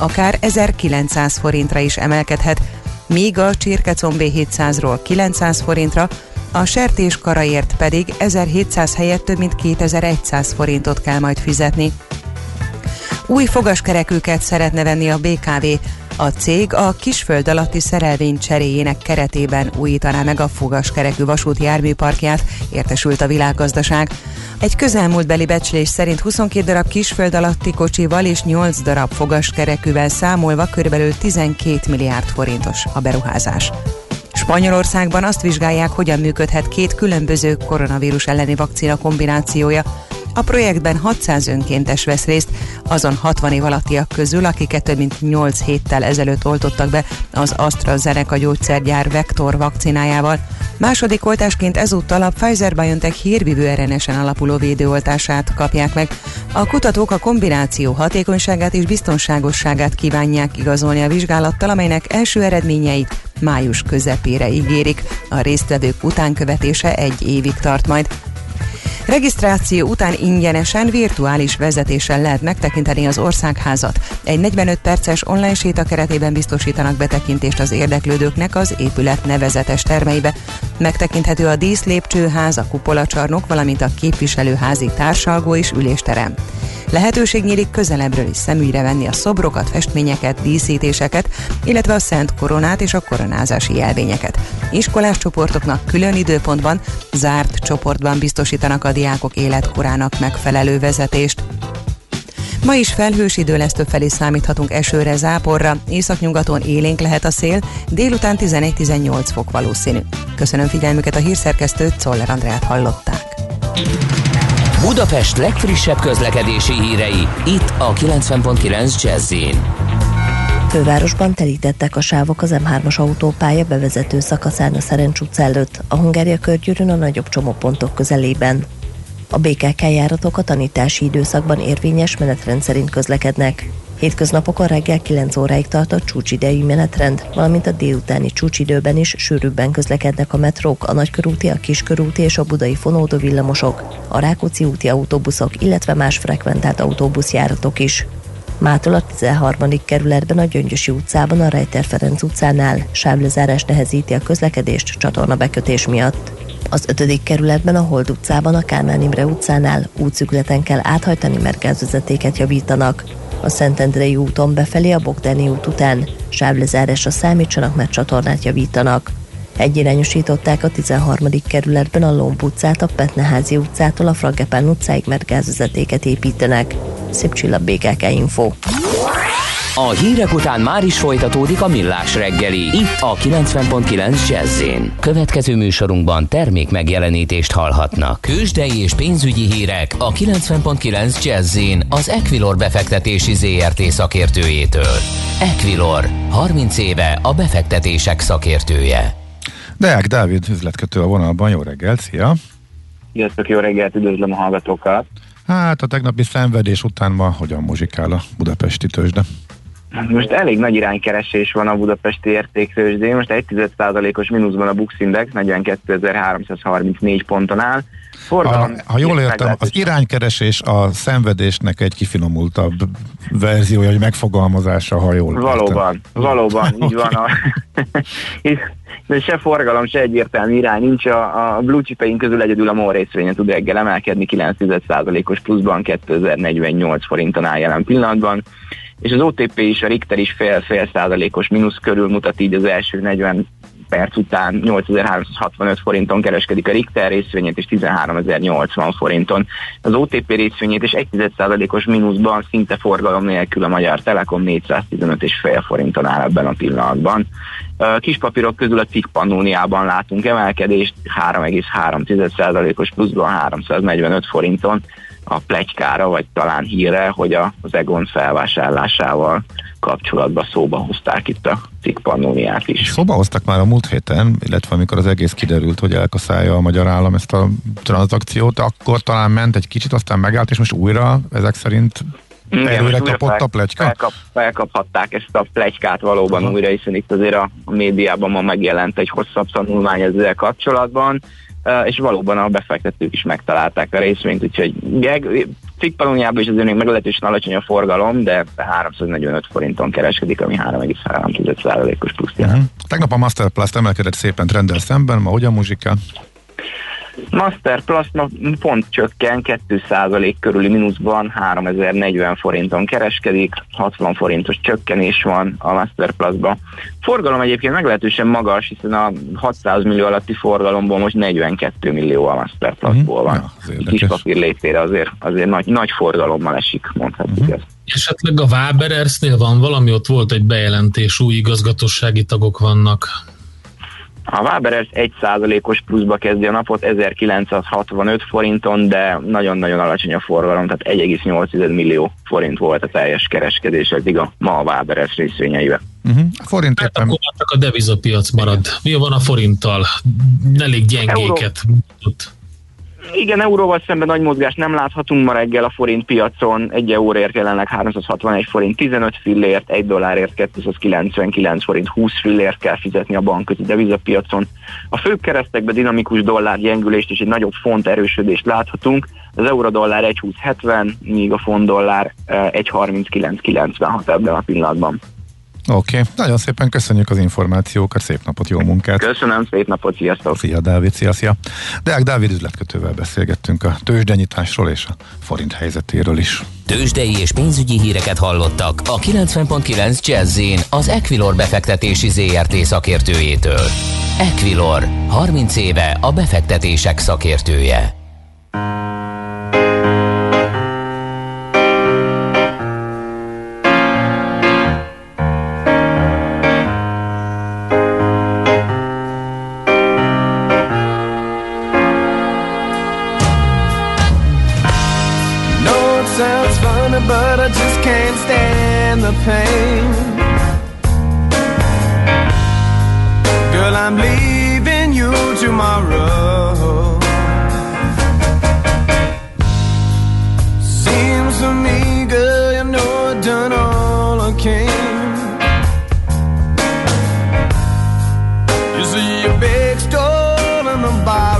A: akár 1900 forintra is emelkedhet, míg a csirkecombé 700-ról 900 forintra, a sertés karaért pedig 1700 helyett több mint 2100 forintot kell majd fizetni. Új fogaskerekűket szeretne venni a BKV. A cég a kisföld alatti szerelvény cseréjének keretében újítaná meg a fogaskerekű vasúti járműparkját, értesült a világgazdaság. Egy közelmúltbeli becslés szerint 22 darab kisföld alatti kocsival és 8 darab fogaskerekűvel számolva körülbelül 12 milliárd forintos a beruházás. Spanyolországban azt vizsgálják, hogyan működhet két különböző koronavírus elleni vakcina kombinációja. A projektben 600 önkéntes vesz részt, azon 60 év alattiak közül, akiket több mint 8 héttel ezelőtt oltottak be az AstraZeneca gyógyszergyár Vektor vakcinájával. Második oltásként ezúttal a Pfizer-BioNTech hírvívő RNS-en alapuló védőoltását kapják meg. A kutatók a kombináció hatékonyságát és biztonságosságát kívánják igazolni a vizsgálattal, amelynek első eredményeit május közepére ígérik. A résztvevők utánkövetése egy évig tart majd. Regisztráció után ingyenesen virtuális vezetéssel lehet megtekinteni az országházat. Egy 45 perces online séta keretében biztosítanak betekintést az érdeklődőknek az épület nevezetes termeibe. Megtekinthető a díszlépcsőház, a kupolacsarnok, valamint a képviselőházi társalgó és ülésterem. Lehetőség nyílik közelebbről is szemügyre venni a szobrokat, festményeket, díszítéseket, illetve a Szent Koronát és a koronázási jelvényeket. Iskolás csoportoknak külön időpontban, zárt csoportban biztosítanak a diákok életkorának megfelelő vezetést. Ma is felhős idő lesz, többfelé számíthatunk esőre, záporra, északnyugaton élénk lehet a szél, délután 11-18 fok valószínű. Köszönöm figyelmüket a hírszerkesztőt, Czoller Andrát hallották.
B: Budapest legfrissebb közlekedési hírei, itt a 90.9 jazz
C: Fővárosban telítettek a sávok az M3-as autópálya bevezető szakaszán a Szerencs utca előtt, a Hungária körgyűrűn a nagyobb csomópontok közelében. A BKK járatok a tanítási időszakban érvényes menetrend szerint közlekednek. Hétköznapokon reggel 9 óráig tart a csúcsidejű menetrend, valamint a délutáni csúcsidőben is sűrűbben közlekednek a metrók, a nagykörúti, a kiskörúti és a budai fonódó villamosok, a Rákóczi úti autóbuszok, illetve más frekventált autóbuszjáratok is. Mától a 13. kerületben a Gyöngyösi utcában a Rejter Ferenc utcánál sávlezárás nehezíti a közlekedést csatorna bekötés miatt. Az 5. kerületben a Hold utcában a Kálmán Imre utcánál útszügleten kell áthajtani, mert gázvezetéket javítanak. A Szentendrei úton befelé a Bogdáni út után sávlezárásra számítsanak, mert csatornát javítanak. Egyirányosították a 13. kerületben a Lomb utcát, a Petneházi utcától a Fragepán utcáig, mert gázvezetéket építenek. Szép csillag Info.
B: A hírek után már is folytatódik a millás reggeli. Itt a 90.9 jazz Következő műsorunkban termék megjelenítést hallhatnak. Kősdei és pénzügyi hírek a 90.9 jazz az Equilor befektetési ZRT szakértőjétől. Equilor, 30 éve a befektetések szakértője.
E: Deák Dávid üzletkötő a vonalban, jó reggelt, szia!
I: Sziasztok, jó reggelt, üdvözlöm a hallgatókat!
E: Hát a tegnapi szenvedés után ma hogyan muzsikál a budapesti tőzsde?
I: Most elég nagy iránykeresés van a budapesti értéktőzsdén, most 1,1%-os mínuszban a Bux Index 42.334 ponton áll.
E: Forgalom, a, ha jól értem, az iránykeresés a szenvedésnek egy kifinomultabb verziója, hogy megfogalmazása, ha jól
I: Valóban,
E: értem.
I: valóban, így van. A, de se forgalom, se egyértelmű irány nincs. A, a blue chipeink közül egyedül a MOL részvénye tud reggel emelkedni 9%-os pluszban 2048 forinton áll jelen pillanatban és az OTP is, a Richter is fél-fél százalékos mínusz körül mutat így az első 40 perc után 8365 forinton kereskedik a Richter részvényét, és 13080 forinton. Az OTP részvényét és 1,1%-os mínuszban szinte forgalom nélkül a Magyar Telekom 415,5 forinton áll ebben a pillanatban. Kis papírok közül a cikk Pannóniában látunk emelkedést, 3,3%-os pluszban 345 forinton, a plegykára, vagy talán híre, hogy a, az Egon felvásárlásával kapcsolatban szóba hozták itt a cikk Pannoniát is.
E: Szóba hoztak már a múlt héten, illetve amikor az egész kiderült, hogy elkaszálja a magyar állam ezt a tranzakciót, akkor talán ment egy kicsit, aztán megállt, és most újra ezek szerint igen, kapott fel, a plegyka?
I: Felkap, felkaphatták ezt a plegykát valóban Aha. újra, hiszen itt azért a, a médiában ma megjelent egy hosszabb tanulmány ezzel kapcsolatban és valóban a befektetők is megtalálták a részvényt, úgyhogy cikkpalóniában is azért még meglehetősen alacsony a forgalom, de 345 forinton kereskedik, ami 3,3%-os plusz jelent. Uh-huh.
E: Tegnap a Masterplast emelkedett szépen trendel szemben, ma hogyan muzsikál?
I: Master Plus pont csökken, 2% körüli mínuszban 3040 forinton kereskedik, 60 forintos csökkenés van a Master Plus-ba. Forgalom egyébként meglehetősen magas, hiszen a 600 millió alatti forgalomból most 42 millió a Master Plus-ból van. Ja, Kis papír létére azért, azért nagy, nagy forgalommal esik, mondhatjuk uh-huh. ezt.
F: Esetleg a Waberersnél van valami, ott volt egy bejelentés, új igazgatósági tagok vannak.
I: A Waberers 1%-os pluszba kezdi a napot 1965 forinton, de nagyon-nagyon alacsony a forgalom, tehát 1,8 millió forint volt a teljes kereskedés eddig a ma a Waberers részvényeivel.
E: Uh-huh. Forint
F: hát akkor csak a devizapiac marad. Mi van a forinttal? Elég gyengéket. Euró.
I: Igen, euróval szemben nagy mozgást nem láthatunk ma reggel a forint piacon. Egy euróért jelenleg 361 forint 15 fillért, egy dollárért 299 forint 20 fillért kell fizetni a bankközi devizapiacon. A főbb keresztekben dinamikus dollár gyengülést és egy nagyobb font erősödést láthatunk. Az euró-dollár 1,2070, míg a font dollár 1,3996 eh, ebben a pillanatban.
E: Oké, okay. nagyon szépen köszönjük az információkat, szép napot, jó munkát!
I: Köszönöm, szép napot, sziasztok!
E: Szia Dávid, szia, szia! Deák Dávid üzletkötővel beszélgettünk a tőzsdenyításról és a forint helyzetéről is.
B: Tőzsdei és pénzügyi híreket hallottak a 90.9 jazz az Equilor befektetési ZRT szakértőjétől. Equilor, 30 éve a befektetések szakértője.
H: I just can't stand the pain. Girl, I'm leaving you tomorrow. Seems to me, girl, you know I've done all I can. You see a big store in the
B: bar.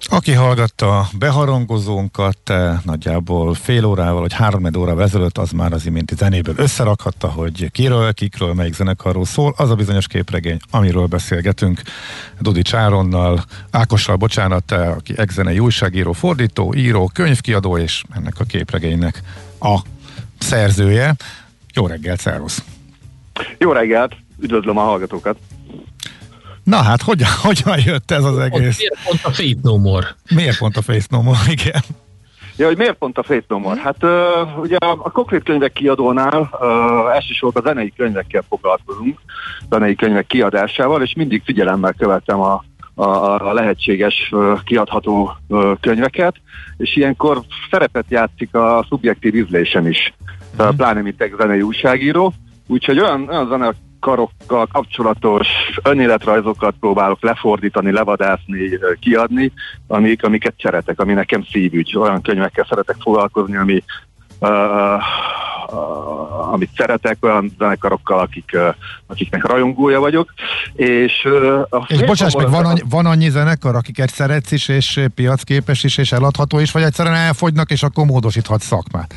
E: Aki hallgatta a beharangozónkat eh, nagyjából fél órával, vagy három órával ezelőtt, az már az iménti zenéből összerakhatta, hogy kiről, kikről, melyik zenekarról szól. Az a bizonyos képregény, amiről beszélgetünk Dudi Csáronnal, Ákossal, bocsánat, eh, aki egzenei újságíró, fordító, író, könyvkiadó, és ennek a képregénynek a szerzője. Jó reggelt, szervusz!
J: Jó reggelt, üdvözlöm a hallgatókat.
E: Na hát, hogyan, hogyan jött ez az egész?
F: Miért pont a Fate No More?
E: Miért pont a Face No More? Igen.
J: Ja, hogy miért pont a Faith No More? Hát uh, ugye a, a konkrét könyvek kiadónál uh, elsősorban a zenei könyvekkel foglalkozunk, zenei könyvek kiadásával, és mindig figyelemmel követem a, a, a lehetséges uh, kiadható uh, könyveket, és ilyenkor szerepet játszik a szubjektív ízlésem is, uh, pláne mint egy zenei újságíró, úgyhogy olyan, olyan zenekarokkal kapcsolatos önéletrajzokat próbálok lefordítani, levadászni, kiadni, amik, amiket szeretek, ami nekem szívügy. Olyan könyvekkel szeretek foglalkozni, ami uh, uh, amit szeretek, olyan zenekarokkal, akik, uh, akiknek rajongója vagyok. És, uh, a
E: És bocsáss meg, van annyi, van annyi zenekar, akiket szeretsz is, és piacképes is, és eladható is, vagy egyszerűen elfogynak, és akkor módosíthat szakmát?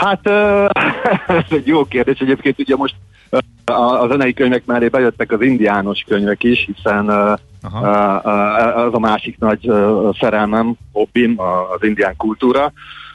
J: Hát ez egy jó kérdés. Egyébként ugye most a, a zenei könyvek mellé bejöttek az indiános könyvek is, hiszen ö, az a másik nagy szerelmem, hobbim, az indián kultúra.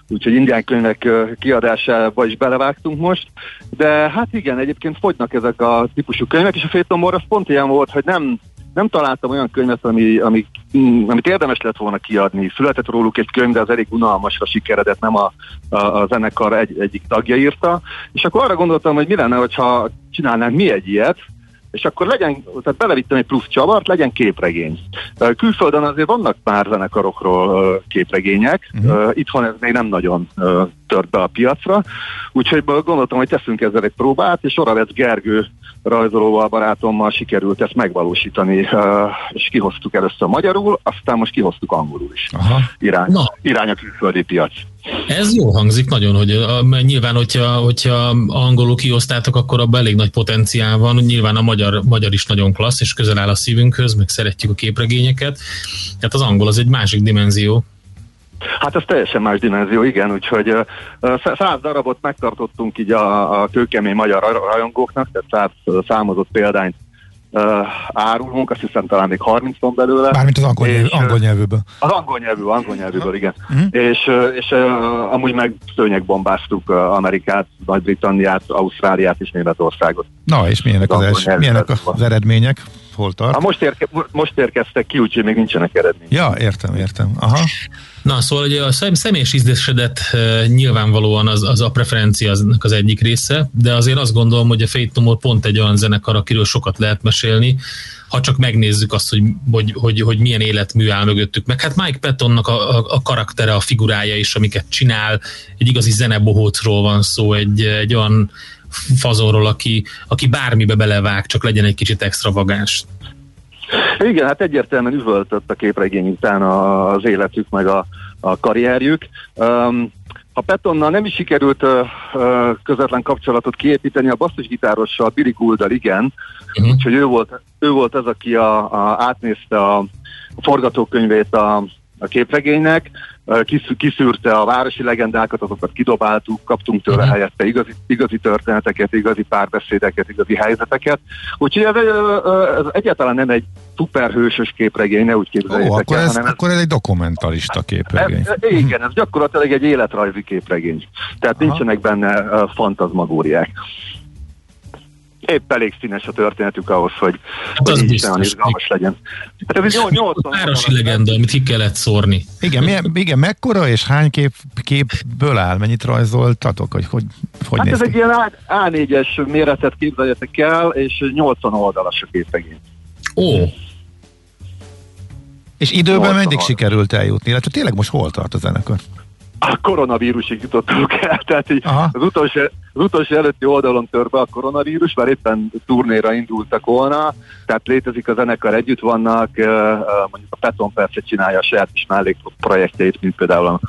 J: Úgyhogy indián könyvek kiadásába is belevágtunk most. De hát igen, egyébként fogynak ezek a típusú könyvek, és a Fétomor az pont ilyen volt, hogy nem nem találtam olyan könyvet, ami, ami, mm, amit érdemes lett volna kiadni. Született róluk egy könyv, de az elég unalmasra sikeredett, nem a, a, a zenekar egy, egyik tagja írta. És akkor arra gondoltam, hogy mi lenne, ha csinálnánk mi egy ilyet, és akkor legyen, tehát belevittem egy plusz csavart, legyen képregény. Külföldön azért vannak már zenekarokról képregények, uh-huh. itthon ez még nem nagyon tört be a piacra, úgyhogy gondoltam, hogy teszünk ezzel egy próbát, és Oravec Gergő rajzolóval, barátommal sikerült ezt megvalósítani, és kihoztuk először magyarul, aztán most kihoztuk angolul is.
E: Aha.
J: Irány,
F: Na.
J: irány a külföldi piac.
F: Ez jó hangzik nagyon, hogy a, nyilván, hogyha, hogyha angolul kiosztátok, akkor abban elég nagy potenciál van. Nyilván a magyar, magyar is nagyon klassz, és közel áll a szívünkhöz, meg szeretjük a képregényeket. Tehát az angol az egy másik dimenzió.
J: Hát ez teljesen más dimenzió, igen, úgyhogy száz darabot megtartottunk így a, a kőkemény magyar raj- rajongóknak, tehát száz számozott példányt uh, árulunk, azt hiszem talán még 30 van belőle.
E: Mármint az angol, nyelv, angol nyelvűből.
J: Az angol nyelvű, angol nyelvűből, igen. Uh-huh. És, és uh, amúgy meg szőnyegbombáztuk Amerikát, Nagy-Britanniát, Ausztráliát és Németországot.
E: Na, és milyenek az, az, els, milyenek az eredmények? Hol tart?
J: Ha most, érke, most érkeztek ki, úgyhogy még nincsenek eredmények.
E: Ja, értem, értem. Aha.
F: Na, szóval ugye a személyes ízlésedet e, nyilvánvalóan az, az a preferencia az, az egyik része, de azért azt gondolom, hogy a Fate No More pont egy olyan zenekar, akiről sokat lehet mesélni, ha csak megnézzük azt, hogy, hogy, hogy, hogy milyen életmű áll mögöttük. Meg hát Mike Pattonnak a, a, a karaktere, a figurája is, amiket csinál, egy igazi zenebohócról van szó, egy, egy olyan fazonról, aki, aki bármibe belevág, csak legyen egy kicsit extravagáns.
J: Igen, hát egyértelműen üvöltött a képregény után az életük, meg a, a karrierjük. Um, ha Petonnal nem is sikerült uh, uh, közvetlen kapcsolatot kiépíteni, a basszusgitárossal, Billy Gouldal igen, uh-huh. úgyhogy ő volt, ő volt az, aki a, a, átnézte a forgatókönyvét a, a képregénynek, kiszűrte a városi legendákat, azokat kidobáltuk, kaptunk tőle uh-huh. helyette igazi, igazi történeteket, igazi párbeszédeket, igazi helyzeteket. Úgyhogy ez, ez egyáltalán nem egy szuperhősös képregény, ne úgy képzeljétek
E: Ó, akkor, el, ez, hanem akkor ez egy dokumentalista képregény.
J: Ez, igen, ez gyakorlatilag egy életrajzi képregény. Tehát Aha. nincsenek benne fantazmagóriák épp elég színes a történetük ahhoz, hogy, hát hogy biztos, izgalmas legyen.
F: Hát ez egy 80 Városi legenda, amit ki kellett szórni.
E: Igen, milyen, igen, mekkora és hány kép, képből áll? Mennyit rajzoltatok? Hogy, hogy, hogy
J: hát ez ki? egy ilyen A4-es méretet képzeljetek el, és 80 oldalas a képregény.
F: Ó,
E: és időben meddig sikerült eljutni? Illetve tényleg most hol tart a zenekar?
J: A koronavírusig jutottunk el, tehát így az utolsó, az utolsó előtti oldalon tör be a koronavírus, mert éppen turnéra indultak volna, tehát létezik a zenekar, együtt vannak, mondjuk a Peton persze csinálja a saját is projektjeit, mint például a,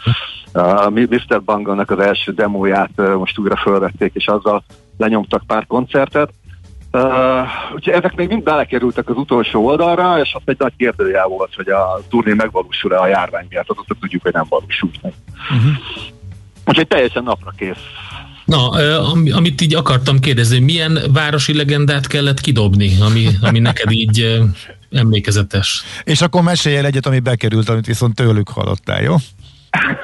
J: a Mr. Bangonnak az első demóját most újra felvették, és azzal lenyomtak pár koncertet. Uh, úgyhogy ezek még mind belekerültek az utolsó oldalra, és azt egy nagy kérdőjel volt, hogy a turné megvalósul-e a járvány miatt, azóta tudjuk, hogy nem valósult meg. Uh-huh. Úgyhogy teljesen napra kész.
F: Na, amit így akartam kérdezni, milyen városi legendát kellett kidobni, ami, ami neked így emlékezetes?
E: És akkor mesélj el egyet, ami bekerült, amit viszont tőlük hallottál, jó?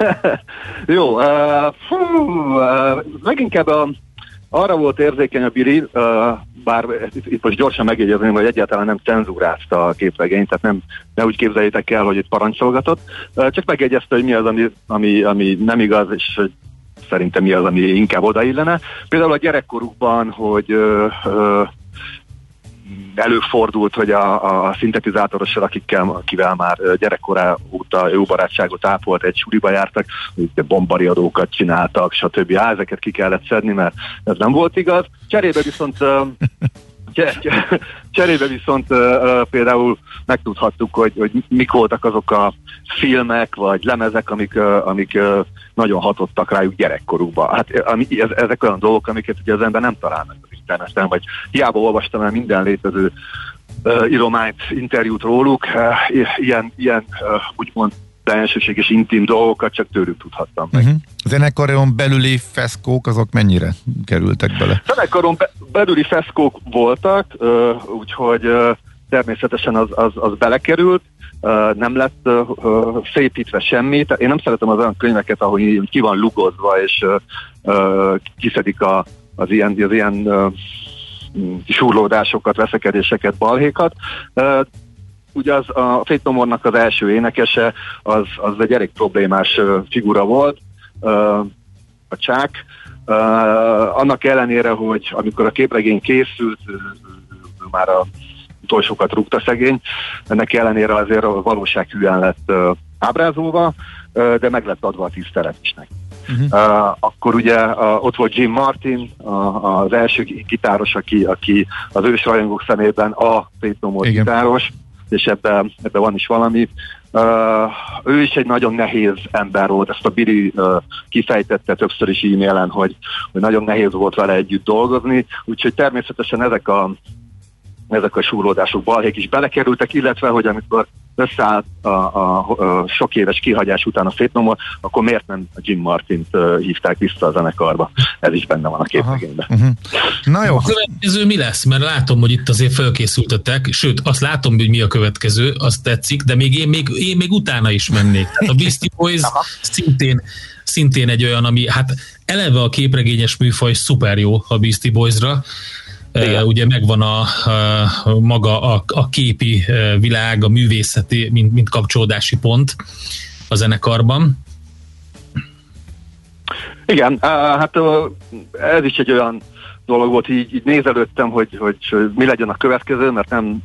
J: jó, uh, fú, uh, leginkább a, arra volt érzékeny a Biri, bár itt most gyorsan megjegyezném, hogy egyáltalán nem cenzúrázta a képregényt, tehát nem, ne úgy képzeljétek el, hogy itt parancsolgatott, csak megjegyezte, hogy mi az, ami, ami, ami nem igaz, és hogy szerintem mi az, ami inkább odaillene. Például a gyerekkorukban, hogy ö, ö, előfordult, hogy a, a szintetizátorossal, akikkel, akivel már gyerekkorá óta jó barátságot ápolt, egy suliba jártak, bombariadókat csináltak, stb. Á, ezeket ki kellett szedni, mert ez nem volt igaz. Cserébe viszont Cserébe viszont uh, például megtudhattuk, hogy, hogy mik voltak azok a filmek vagy lemezek, amik, uh, amik uh, nagyon hatottak rájuk gyerekkorukban. Hát ami, ez, ezek olyan dolgok, amiket ugye az ember nem talál meg az interneten, vagy hiába olvastam el minden létező uh, irományt, interjút róluk, uh, ilyen, ilyen uh, úgymond bensőséges intim dolgokat csak tőlük tudhattam meg. Uh-huh.
E: Zenekaron belüli feszkók azok mennyire kerültek bele?
J: Zenekaron be- belüli feszkók voltak, uh, úgyhogy uh, természetesen az, az, az belekerült, uh, nem lett uh, szépítve semmi. Én nem szeretem az olyan könyveket, ahol ki van lugozva, és uh, uh, kiszedik a, az ilyen, az ilyen uh, súrlódásokat, veszekedéseket, balhékat. Ugye az, a Fate no az első énekese, az, az egy elég problémás figura volt, a csák. Annak ellenére, hogy amikor a képregény készült, már a utolsókat rúgta szegény, ennek ellenére azért a valóság hülyen lett ábrázolva, de meg lett adva a tisztelet is neki. Uh-huh. Uh, akkor ugye uh, ott volt Jim Martin, uh, az első gitáros, aki, aki az ős rajongók szemében a Fate No gitáros, és ebben ebbe van is valami. Uh, ő is egy nagyon nehéz ember volt, ezt a Biri uh, kifejtette többször is e-mailen, hogy, hogy nagyon nehéz volt vele együtt dolgozni, úgyhogy természetesen ezek a ezek a súrlódások, balhék is belekerültek, illetve, hogy amikor összeállt a, a, a sok éves kihagyás után a Fétnomor, akkor miért nem a Jim Martint uh, hívták vissza a zenekarba? Ez is benne van a képregényben. Uh-huh.
E: Na jó.
F: A következő mi lesz? Mert látom, hogy itt azért felkészültetek, sőt, azt látom, hogy mi a következő, azt tetszik, de még én még, én még utána is mennék. Tehát a Beastie Boys szintén szintén egy olyan, ami hát eleve a képregényes műfaj szuper jó a Beastie Boysra, igen. ugye megvan a, a maga a, a képi világ, a művészeti, mint, mint kapcsolódási pont a zenekarban.
J: Igen, hát ez is egy olyan dolog volt, így, így nézelődtem, hogy, hogy mi legyen a következő, mert nem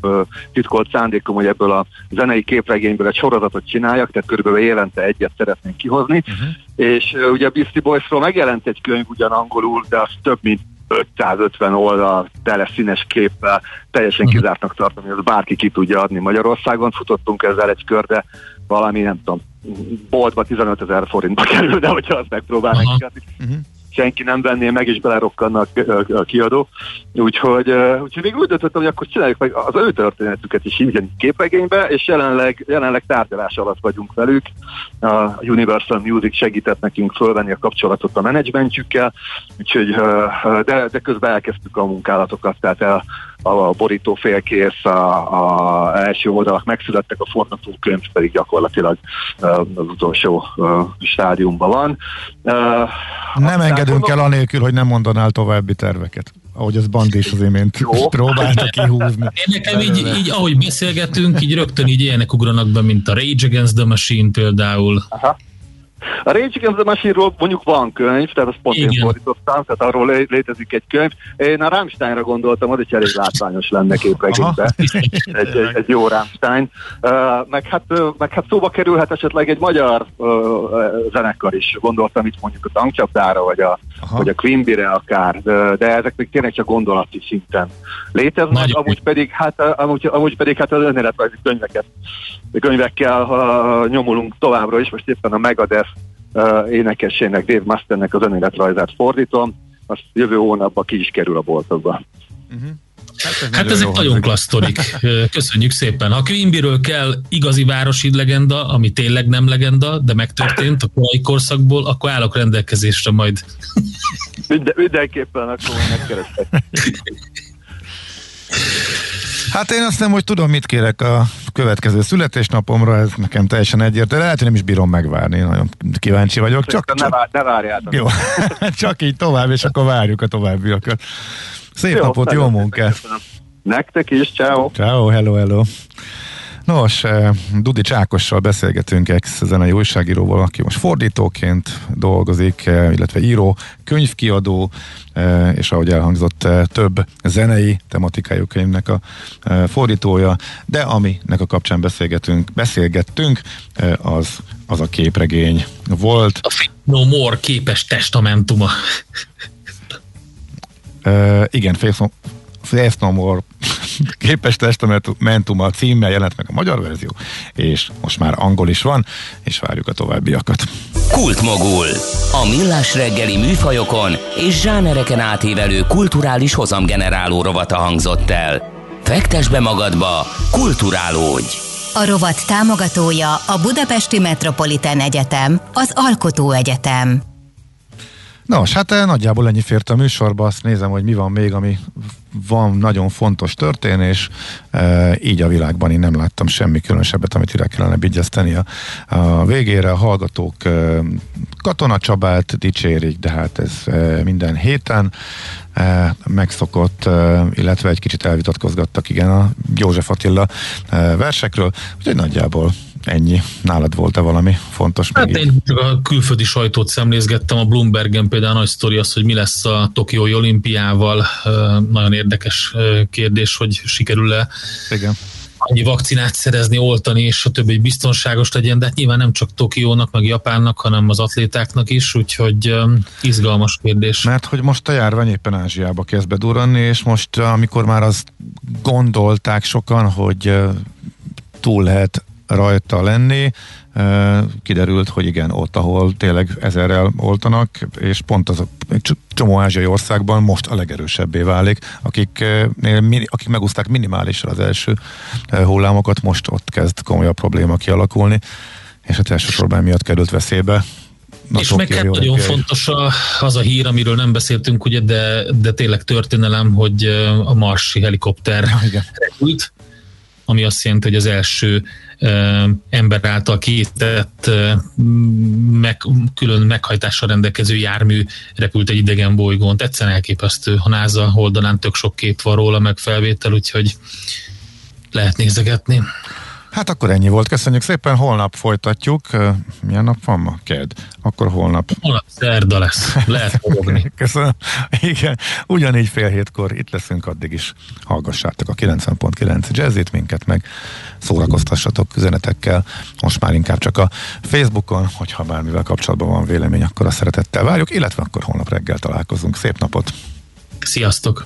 J: titkolt szándékom, hogy ebből a zenei képregényből egy sorozatot csináljak, tehát körülbelül évente egyet szeretnénk kihozni, uh-huh. és ugye a Beastie Boysról megjelent egy könyv ugyan angolul, de az több mint 550 oldal tele színes képpel, teljesen uh-huh. kizártnak tartom, hogy az bárki ki tudja adni Magyarországon. Futottunk ezzel egy kör, de valami, nem tudom, boltba 15 ezer forintba kerül, de hogyha azt megpróbálnak uh-huh. uh-huh senki nem venné meg, és belerokkannak a kiadó. Úgyhogy, úgyhogy még úgy döntöttem, hogy akkor csináljuk meg az ő történetüket is így képregénybe, és jelenleg, jelenleg tárgyalás alatt vagyunk velük. A Universal Music segített nekünk fölvenni a kapcsolatot a menedzsmentjükkel, úgyhogy, de, de közben elkezdtük a munkálatokat, tehát el, a borító félkész, a, a első oldalak megszülettek, a forgatókönyv pedig gyakorlatilag az utolsó stádiumban van.
E: Nem engedünk el anélkül, hogy nem mondanál további terveket ahogy az Bandi is az imént Jó. próbálta kihúzni.
F: Én nekem így, így, ahogy beszélgetünk, így rögtön így ilyenek ugranak be, mint a Rage Against the Machine például. Aha.
J: A Rage Against the Machine-ról mondjuk van könyv, tehát azt pont Igen. én fordítottam, tehát arról lé- létezik egy könyv. Én a Rammsteinra gondoltam, az egy elég látványos lenne képregénybe. egy, egy, egy, jó Rammstein. Uh, meg, hát, uh, meg hát szóba kerülhet esetleg egy magyar uh, zenekar is. Gondoltam itt mondjuk a tankcsapdára, vagy a, vagy a Quimbire akár, de, de ezek még tényleg csak gondolati szinten léteznek, Nagy amúgy pedig, hát, amúgy, amúgy pedig hát az önéletrajzi könyveket könyvekkel uh, nyomulunk továbbra is, most éppen a Megadeth uh, énekesének, Dave Masternek az önéletrajzát fordítom, azt jövő hónapban ki is kerül a boltokba.
F: Uh-huh. Hát, ez hát ezek nagyon klassz sztorik. Köszönjük szépen. Ha Quimbyről kell igazi városi legenda, ami tényleg nem legenda, de megtörtént a korai korszakból, akkor állok rendelkezésre majd.
J: Minden, mindenképpen akkor megkerestek.
E: Hát én azt nem, hogy tudom, mit kérek a következő születésnapomra, ez nekem teljesen egyértelmű. Lehet, hogy nem is bírom megvárni, nagyon kíváncsi vagyok. Csak,
J: ne, vár, ne várjátok.
E: Jó, csak így tovább, és akkor várjuk a továbbiakat. Szép jó, napot, jó munkát!
J: Nektek is, ciao.
E: Ciao, hello, hello! Nos, eh, Dudi Csákossal beszélgetünk ex-zenei újságíróval, aki most fordítóként dolgozik, eh, illetve író, könyvkiadó, eh, és ahogy elhangzott, több zenei tematikájú könyvnek a fordítója, de aminek a kapcsán beszélgetünk, beszélgettünk, az, az a képregény volt.
F: A No More képes testamentuma.
E: Uh, igen, Faith No More képes testamentum a címmel jelent meg a magyar verzió, és most már angol is van, és várjuk a továbbiakat.
B: Kultmogul. A millás reggeli műfajokon és zsánereken átívelő kulturális hozamgeneráló rovata hangzott el. Fektes be magadba, kulturálódj!
D: A rovat támogatója a Budapesti Metropolitán Egyetem, az Alkotó Egyetem.
E: Nos, hát eh, nagyjából ennyi fért a műsorba, azt nézem, hogy mi van még, ami van nagyon fontos történés, e, így a világban én nem láttam semmi különösebbet, amit ide kellene bigyezteni a, a végére. A hallgatók e, Katona Csabát dicsérik, de hát ez e, minden héten e, megszokott, e, illetve egy kicsit elvitatkozgattak, igen, a József Attila e, versekről, úgyhogy nagyjából Ennyi. Nálad volt-e valami fontos?
F: Hát én csak a külföldi sajtót szemlézgettem, a Bloombergen például nagy sztori az, hogy mi lesz a Tokiói olimpiával. Nagyon érdekes kérdés, hogy sikerül-e
E: Igen
F: annyi vakcinát szerezni, oltani, és a többi biztonságos legyen, de hát nyilván nem csak Tokiónak, meg Japánnak, hanem az atlétáknak is, úgyhogy um, izgalmas kérdés.
E: Mert hogy most a járvány éppen Ázsiába kezd bedurranni, és most amikor már azt gondolták sokan, hogy túl lehet rajta lenni. Kiderült, hogy igen, ott, ahol tényleg ezerrel oltanak, és pont az a csomó ázsiai országban most a legerősebbé válik, akik, akik megúzták minimálisra az első hullámokat, most ott kezd komolyabb probléma kialakulni, és hát elsősorban miatt került veszélybe.
F: Na, és meg hát nagyon fontos a, az a hír, amiről nem beszéltünk, ugye, de, de tényleg történelem, hogy a marsi helikopter repült, ami azt jelenti, hogy az első ember által kétett uh, meg, külön meghajtással rendelkező jármű repült egy idegen bolygón. Egyszerűen elképesztő. A NASA oldalán tök sok kép van róla, meg felvétel, úgyhogy lehet nézegetni.
E: Hát akkor ennyi volt. Köszönjük szépen, holnap folytatjuk. Milyen nap van ma? Ked. Akkor holnap.
F: Holnap szerda lesz. Lehet fogni.
E: Köszönöm. Igen, ugyanígy fél hétkor itt leszünk, addig is hallgassátok a 90.9 jazzit minket, meg szórakoztassatok üzenetekkel. Most már inkább csak a Facebookon, hogyha bármivel kapcsolatban van vélemény, akkor a szeretettel várjuk, illetve akkor holnap reggel találkozunk. Szép napot!
F: Sziasztok!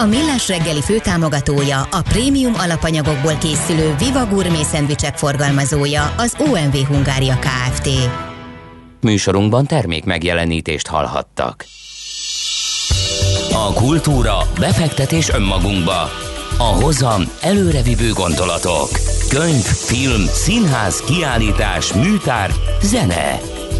D: A Millás reggeli főtámogatója, a prémium alapanyagokból készülő Viva Gourmet szendvicsek forgalmazója, az OMV Hungária Kft.
B: Műsorunkban termék megjelenítést hallhattak. A kultúra, befektetés önmagunkba. A hozam előrevívő gondolatok. Könyv, film, színház, kiállítás, műtár, zene.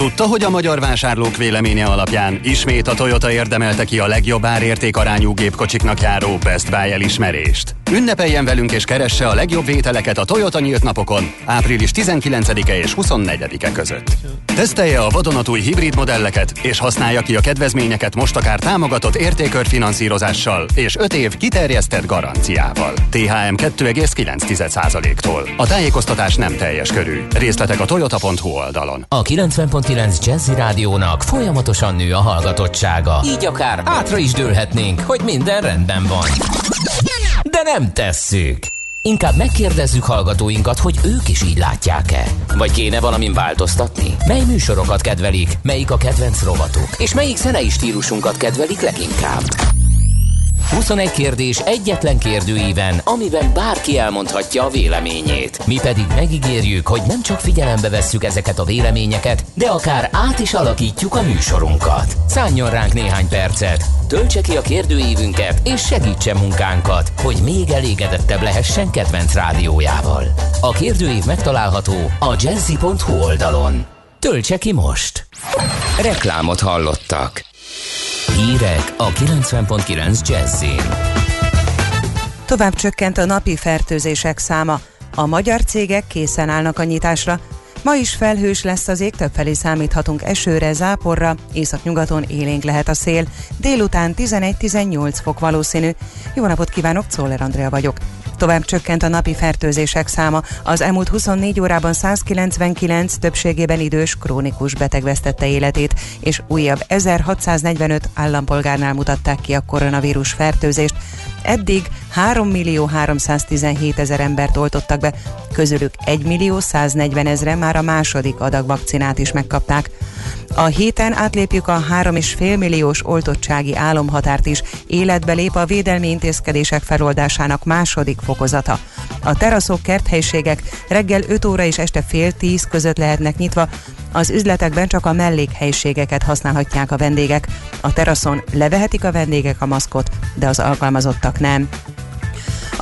K: Tudta, hogy a magyar vásárlók véleménye alapján ismét a Toyota érdemelte ki a legjobb árértékarányú gépkocsiknak járó Best Buy elismerést? Ünnepeljen velünk és keresse a legjobb vételeket a Toyota nyílt napokon április 19-e és 24-e között. Tesztelje a vadonatúj hibrid modelleket és használja ki a kedvezményeket most akár támogatott értékörfinanszírozással és 5 év kiterjesztett garanciával. THM 2,9%-tól. A tájékoztatás nem teljes körű. Részletek a toyota.hu oldalon.
B: A 90.9 Jazzy Rádiónak folyamatosan nő a hallgatottsága. Így akár átra is dőlhetnénk, hogy minden rendben van. De nem tesszük. Inkább megkérdezzük hallgatóinkat, hogy ők is így látják-e. Vagy kéne valamin változtatni? Mely műsorokat kedvelik, melyik a kedvenc rovatuk, és melyik zenei stílusunkat kedvelik leginkább? 21 kérdés egyetlen kérdőíven, amiben bárki elmondhatja a véleményét. Mi pedig megígérjük, hogy nem csak figyelembe vesszük ezeket a véleményeket, de akár át is alakítjuk a műsorunkat. Szálljon ránk néhány percet, töltse ki a kérdőívünket, és segítse munkánkat, hogy még elégedettebb lehessen kedvenc rádiójával. A kérdőív megtalálható a jazzy.hu oldalon. Töltse ki most! Reklámot hallottak. Hírek a 90.9 Jazzin.
A: Tovább csökkent a napi fertőzések száma. A magyar cégek készen állnak a nyitásra. Ma is felhős lesz az ég, többfelé számíthatunk esőre, záporra, északnyugaton élénk lehet a szél. Délután 11-18 fok valószínű. Jó napot kívánok, Czoller Andrea vagyok. Tovább csökkent a napi fertőzések száma. Az elmúlt 24 órában 199 többségében idős, krónikus beteg vesztette életét, és újabb 1645 állampolgárnál mutatták ki a koronavírus fertőzést. Eddig 3 millió 317 ezer embert oltottak be, közülük 1 millió 140 ezre már a második adag vakcinát is megkapták. A héten átlépjük a 3,5 milliós oltottsági álomhatárt is, életbe lép a védelmi intézkedések feloldásának második fokozata. A teraszok, kerthelyiségek reggel 5 óra és este fél 10 között lehetnek nyitva, az üzletekben csak a mellékhelyiségeket használhatják a vendégek. A teraszon levehetik a vendégek a maszkot, de az alkalmazottak nem.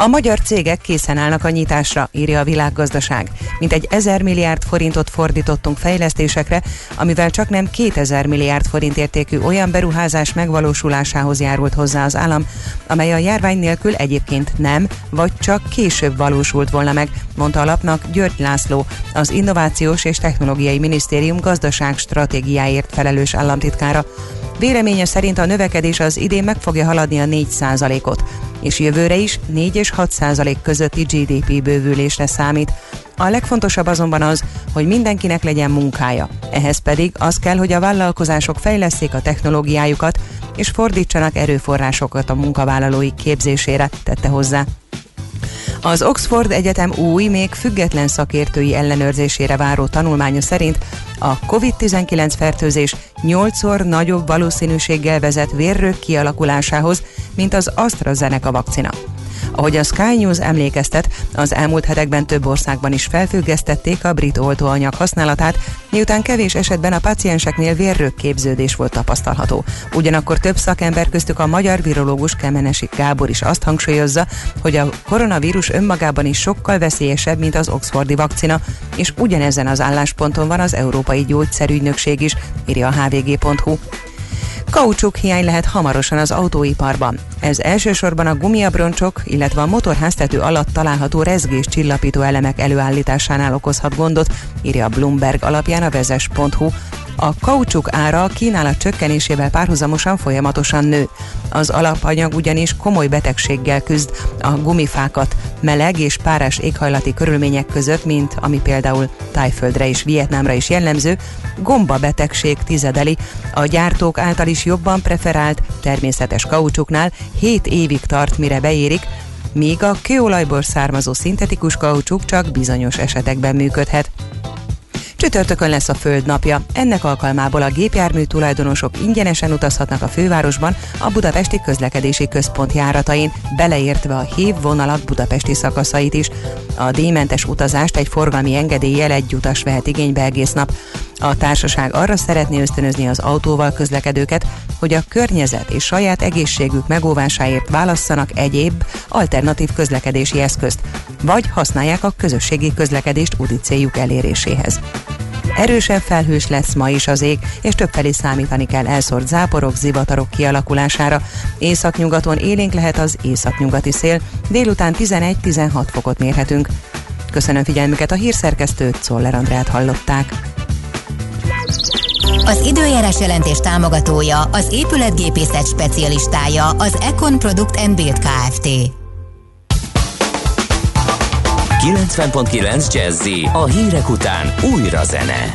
A: A magyar cégek készen állnak a nyitásra, írja a világgazdaság. Mint egy 1000 milliárd forintot fordítottunk fejlesztésekre, amivel csak nem 2000 milliárd forint értékű olyan beruházás megvalósulásához járult hozzá az állam, amely a járvány nélkül egyébként nem, vagy csak később valósult volna meg, mondta a lapnak György László, az Innovációs és Technológiai Minisztérium gazdaság stratégiáért felelős államtitkára. Véleménye szerint a növekedés az idén meg fogja haladni a 4 ot és jövőre is 4 és 6 százalék közötti GDP bővülésre számít. A legfontosabb azonban az, hogy mindenkinek legyen munkája. Ehhez pedig az kell, hogy a vállalkozások fejleszték a technológiájukat, és fordítsanak erőforrásokat a munkavállalói képzésére, tette hozzá. Az Oxford Egyetem új, még független szakértői ellenőrzésére váró tanulmánya szerint a COVID-19 fertőzés 8-szor nagyobb valószínűséggel vezet vérrők kialakulásához, mint az AstraZeneca vakcina. Ahogy a Sky News emlékeztet, az elmúlt hetekben több országban is felfüggesztették a brit oltóanyag használatát, miután kevés esetben a pacienseknél vérrökképződés volt tapasztalható. Ugyanakkor több szakember köztük a magyar virológus Kemenesi Gábor is azt hangsúlyozza, hogy a koronavírus önmagában is sokkal veszélyesebb, mint az Oxfordi vakcina, és ugyanezen az állásponton van az Európai Gyógyszerügynökség is, írja a hvg.hu. Kaucsuk hiány lehet hamarosan az autóiparban. Ez elsősorban a gumiabroncsok, illetve a motorháztető alatt található rezgés csillapító elemek előállításánál okozhat gondot, írja a Bloomberg alapján a vezes.hu. A kaucsuk ára kínálat csökkenésével párhuzamosan folyamatosan nő. Az alapanyag ugyanis komoly betegséggel küzd a gumifákat meleg és párás éghajlati körülmények között, mint ami például Tájföldre és Vietnámra is jellemző, gomba betegség tizedeli. A gyártók által is jobban preferált természetes kaucsuknál 7 évig tart, mire beérik, míg a kőolajból származó szintetikus kaucsuk csak bizonyos esetekben működhet. Csütörtökön lesz a Föld napja. Ennek alkalmából a gépjármű tulajdonosok ingyenesen utazhatnak a fővárosban a Budapesti Közlekedési Központ járatain, beleértve a hív vonalak budapesti szakaszait is. A díjmentes utazást egy forgalmi engedéllyel egy utas vehet igénybe egész nap. A társaság arra szeretné ösztönözni az autóval közlekedőket, hogy a környezet és saját egészségük megóvásáért válasszanak egyéb alternatív közlekedési eszközt, vagy használják a közösségi közlekedést úti céljuk eléréséhez. Erősen felhős lesz ma is az ég, és többfelé számítani kell elszórt záporok, zivatarok kialakulására. Északnyugaton élénk lehet az északnyugati szél, délután 11-16 fokot mérhetünk. Köszönöm figyelmüket a hírszerkesztőt, Czoller Andrát hallották.
D: Az időjárás jelentés támogatója, az épületgépészet specialistája, az Econ Product and Build Kft.
B: 90.9 Jazzy a hírek után újra zene.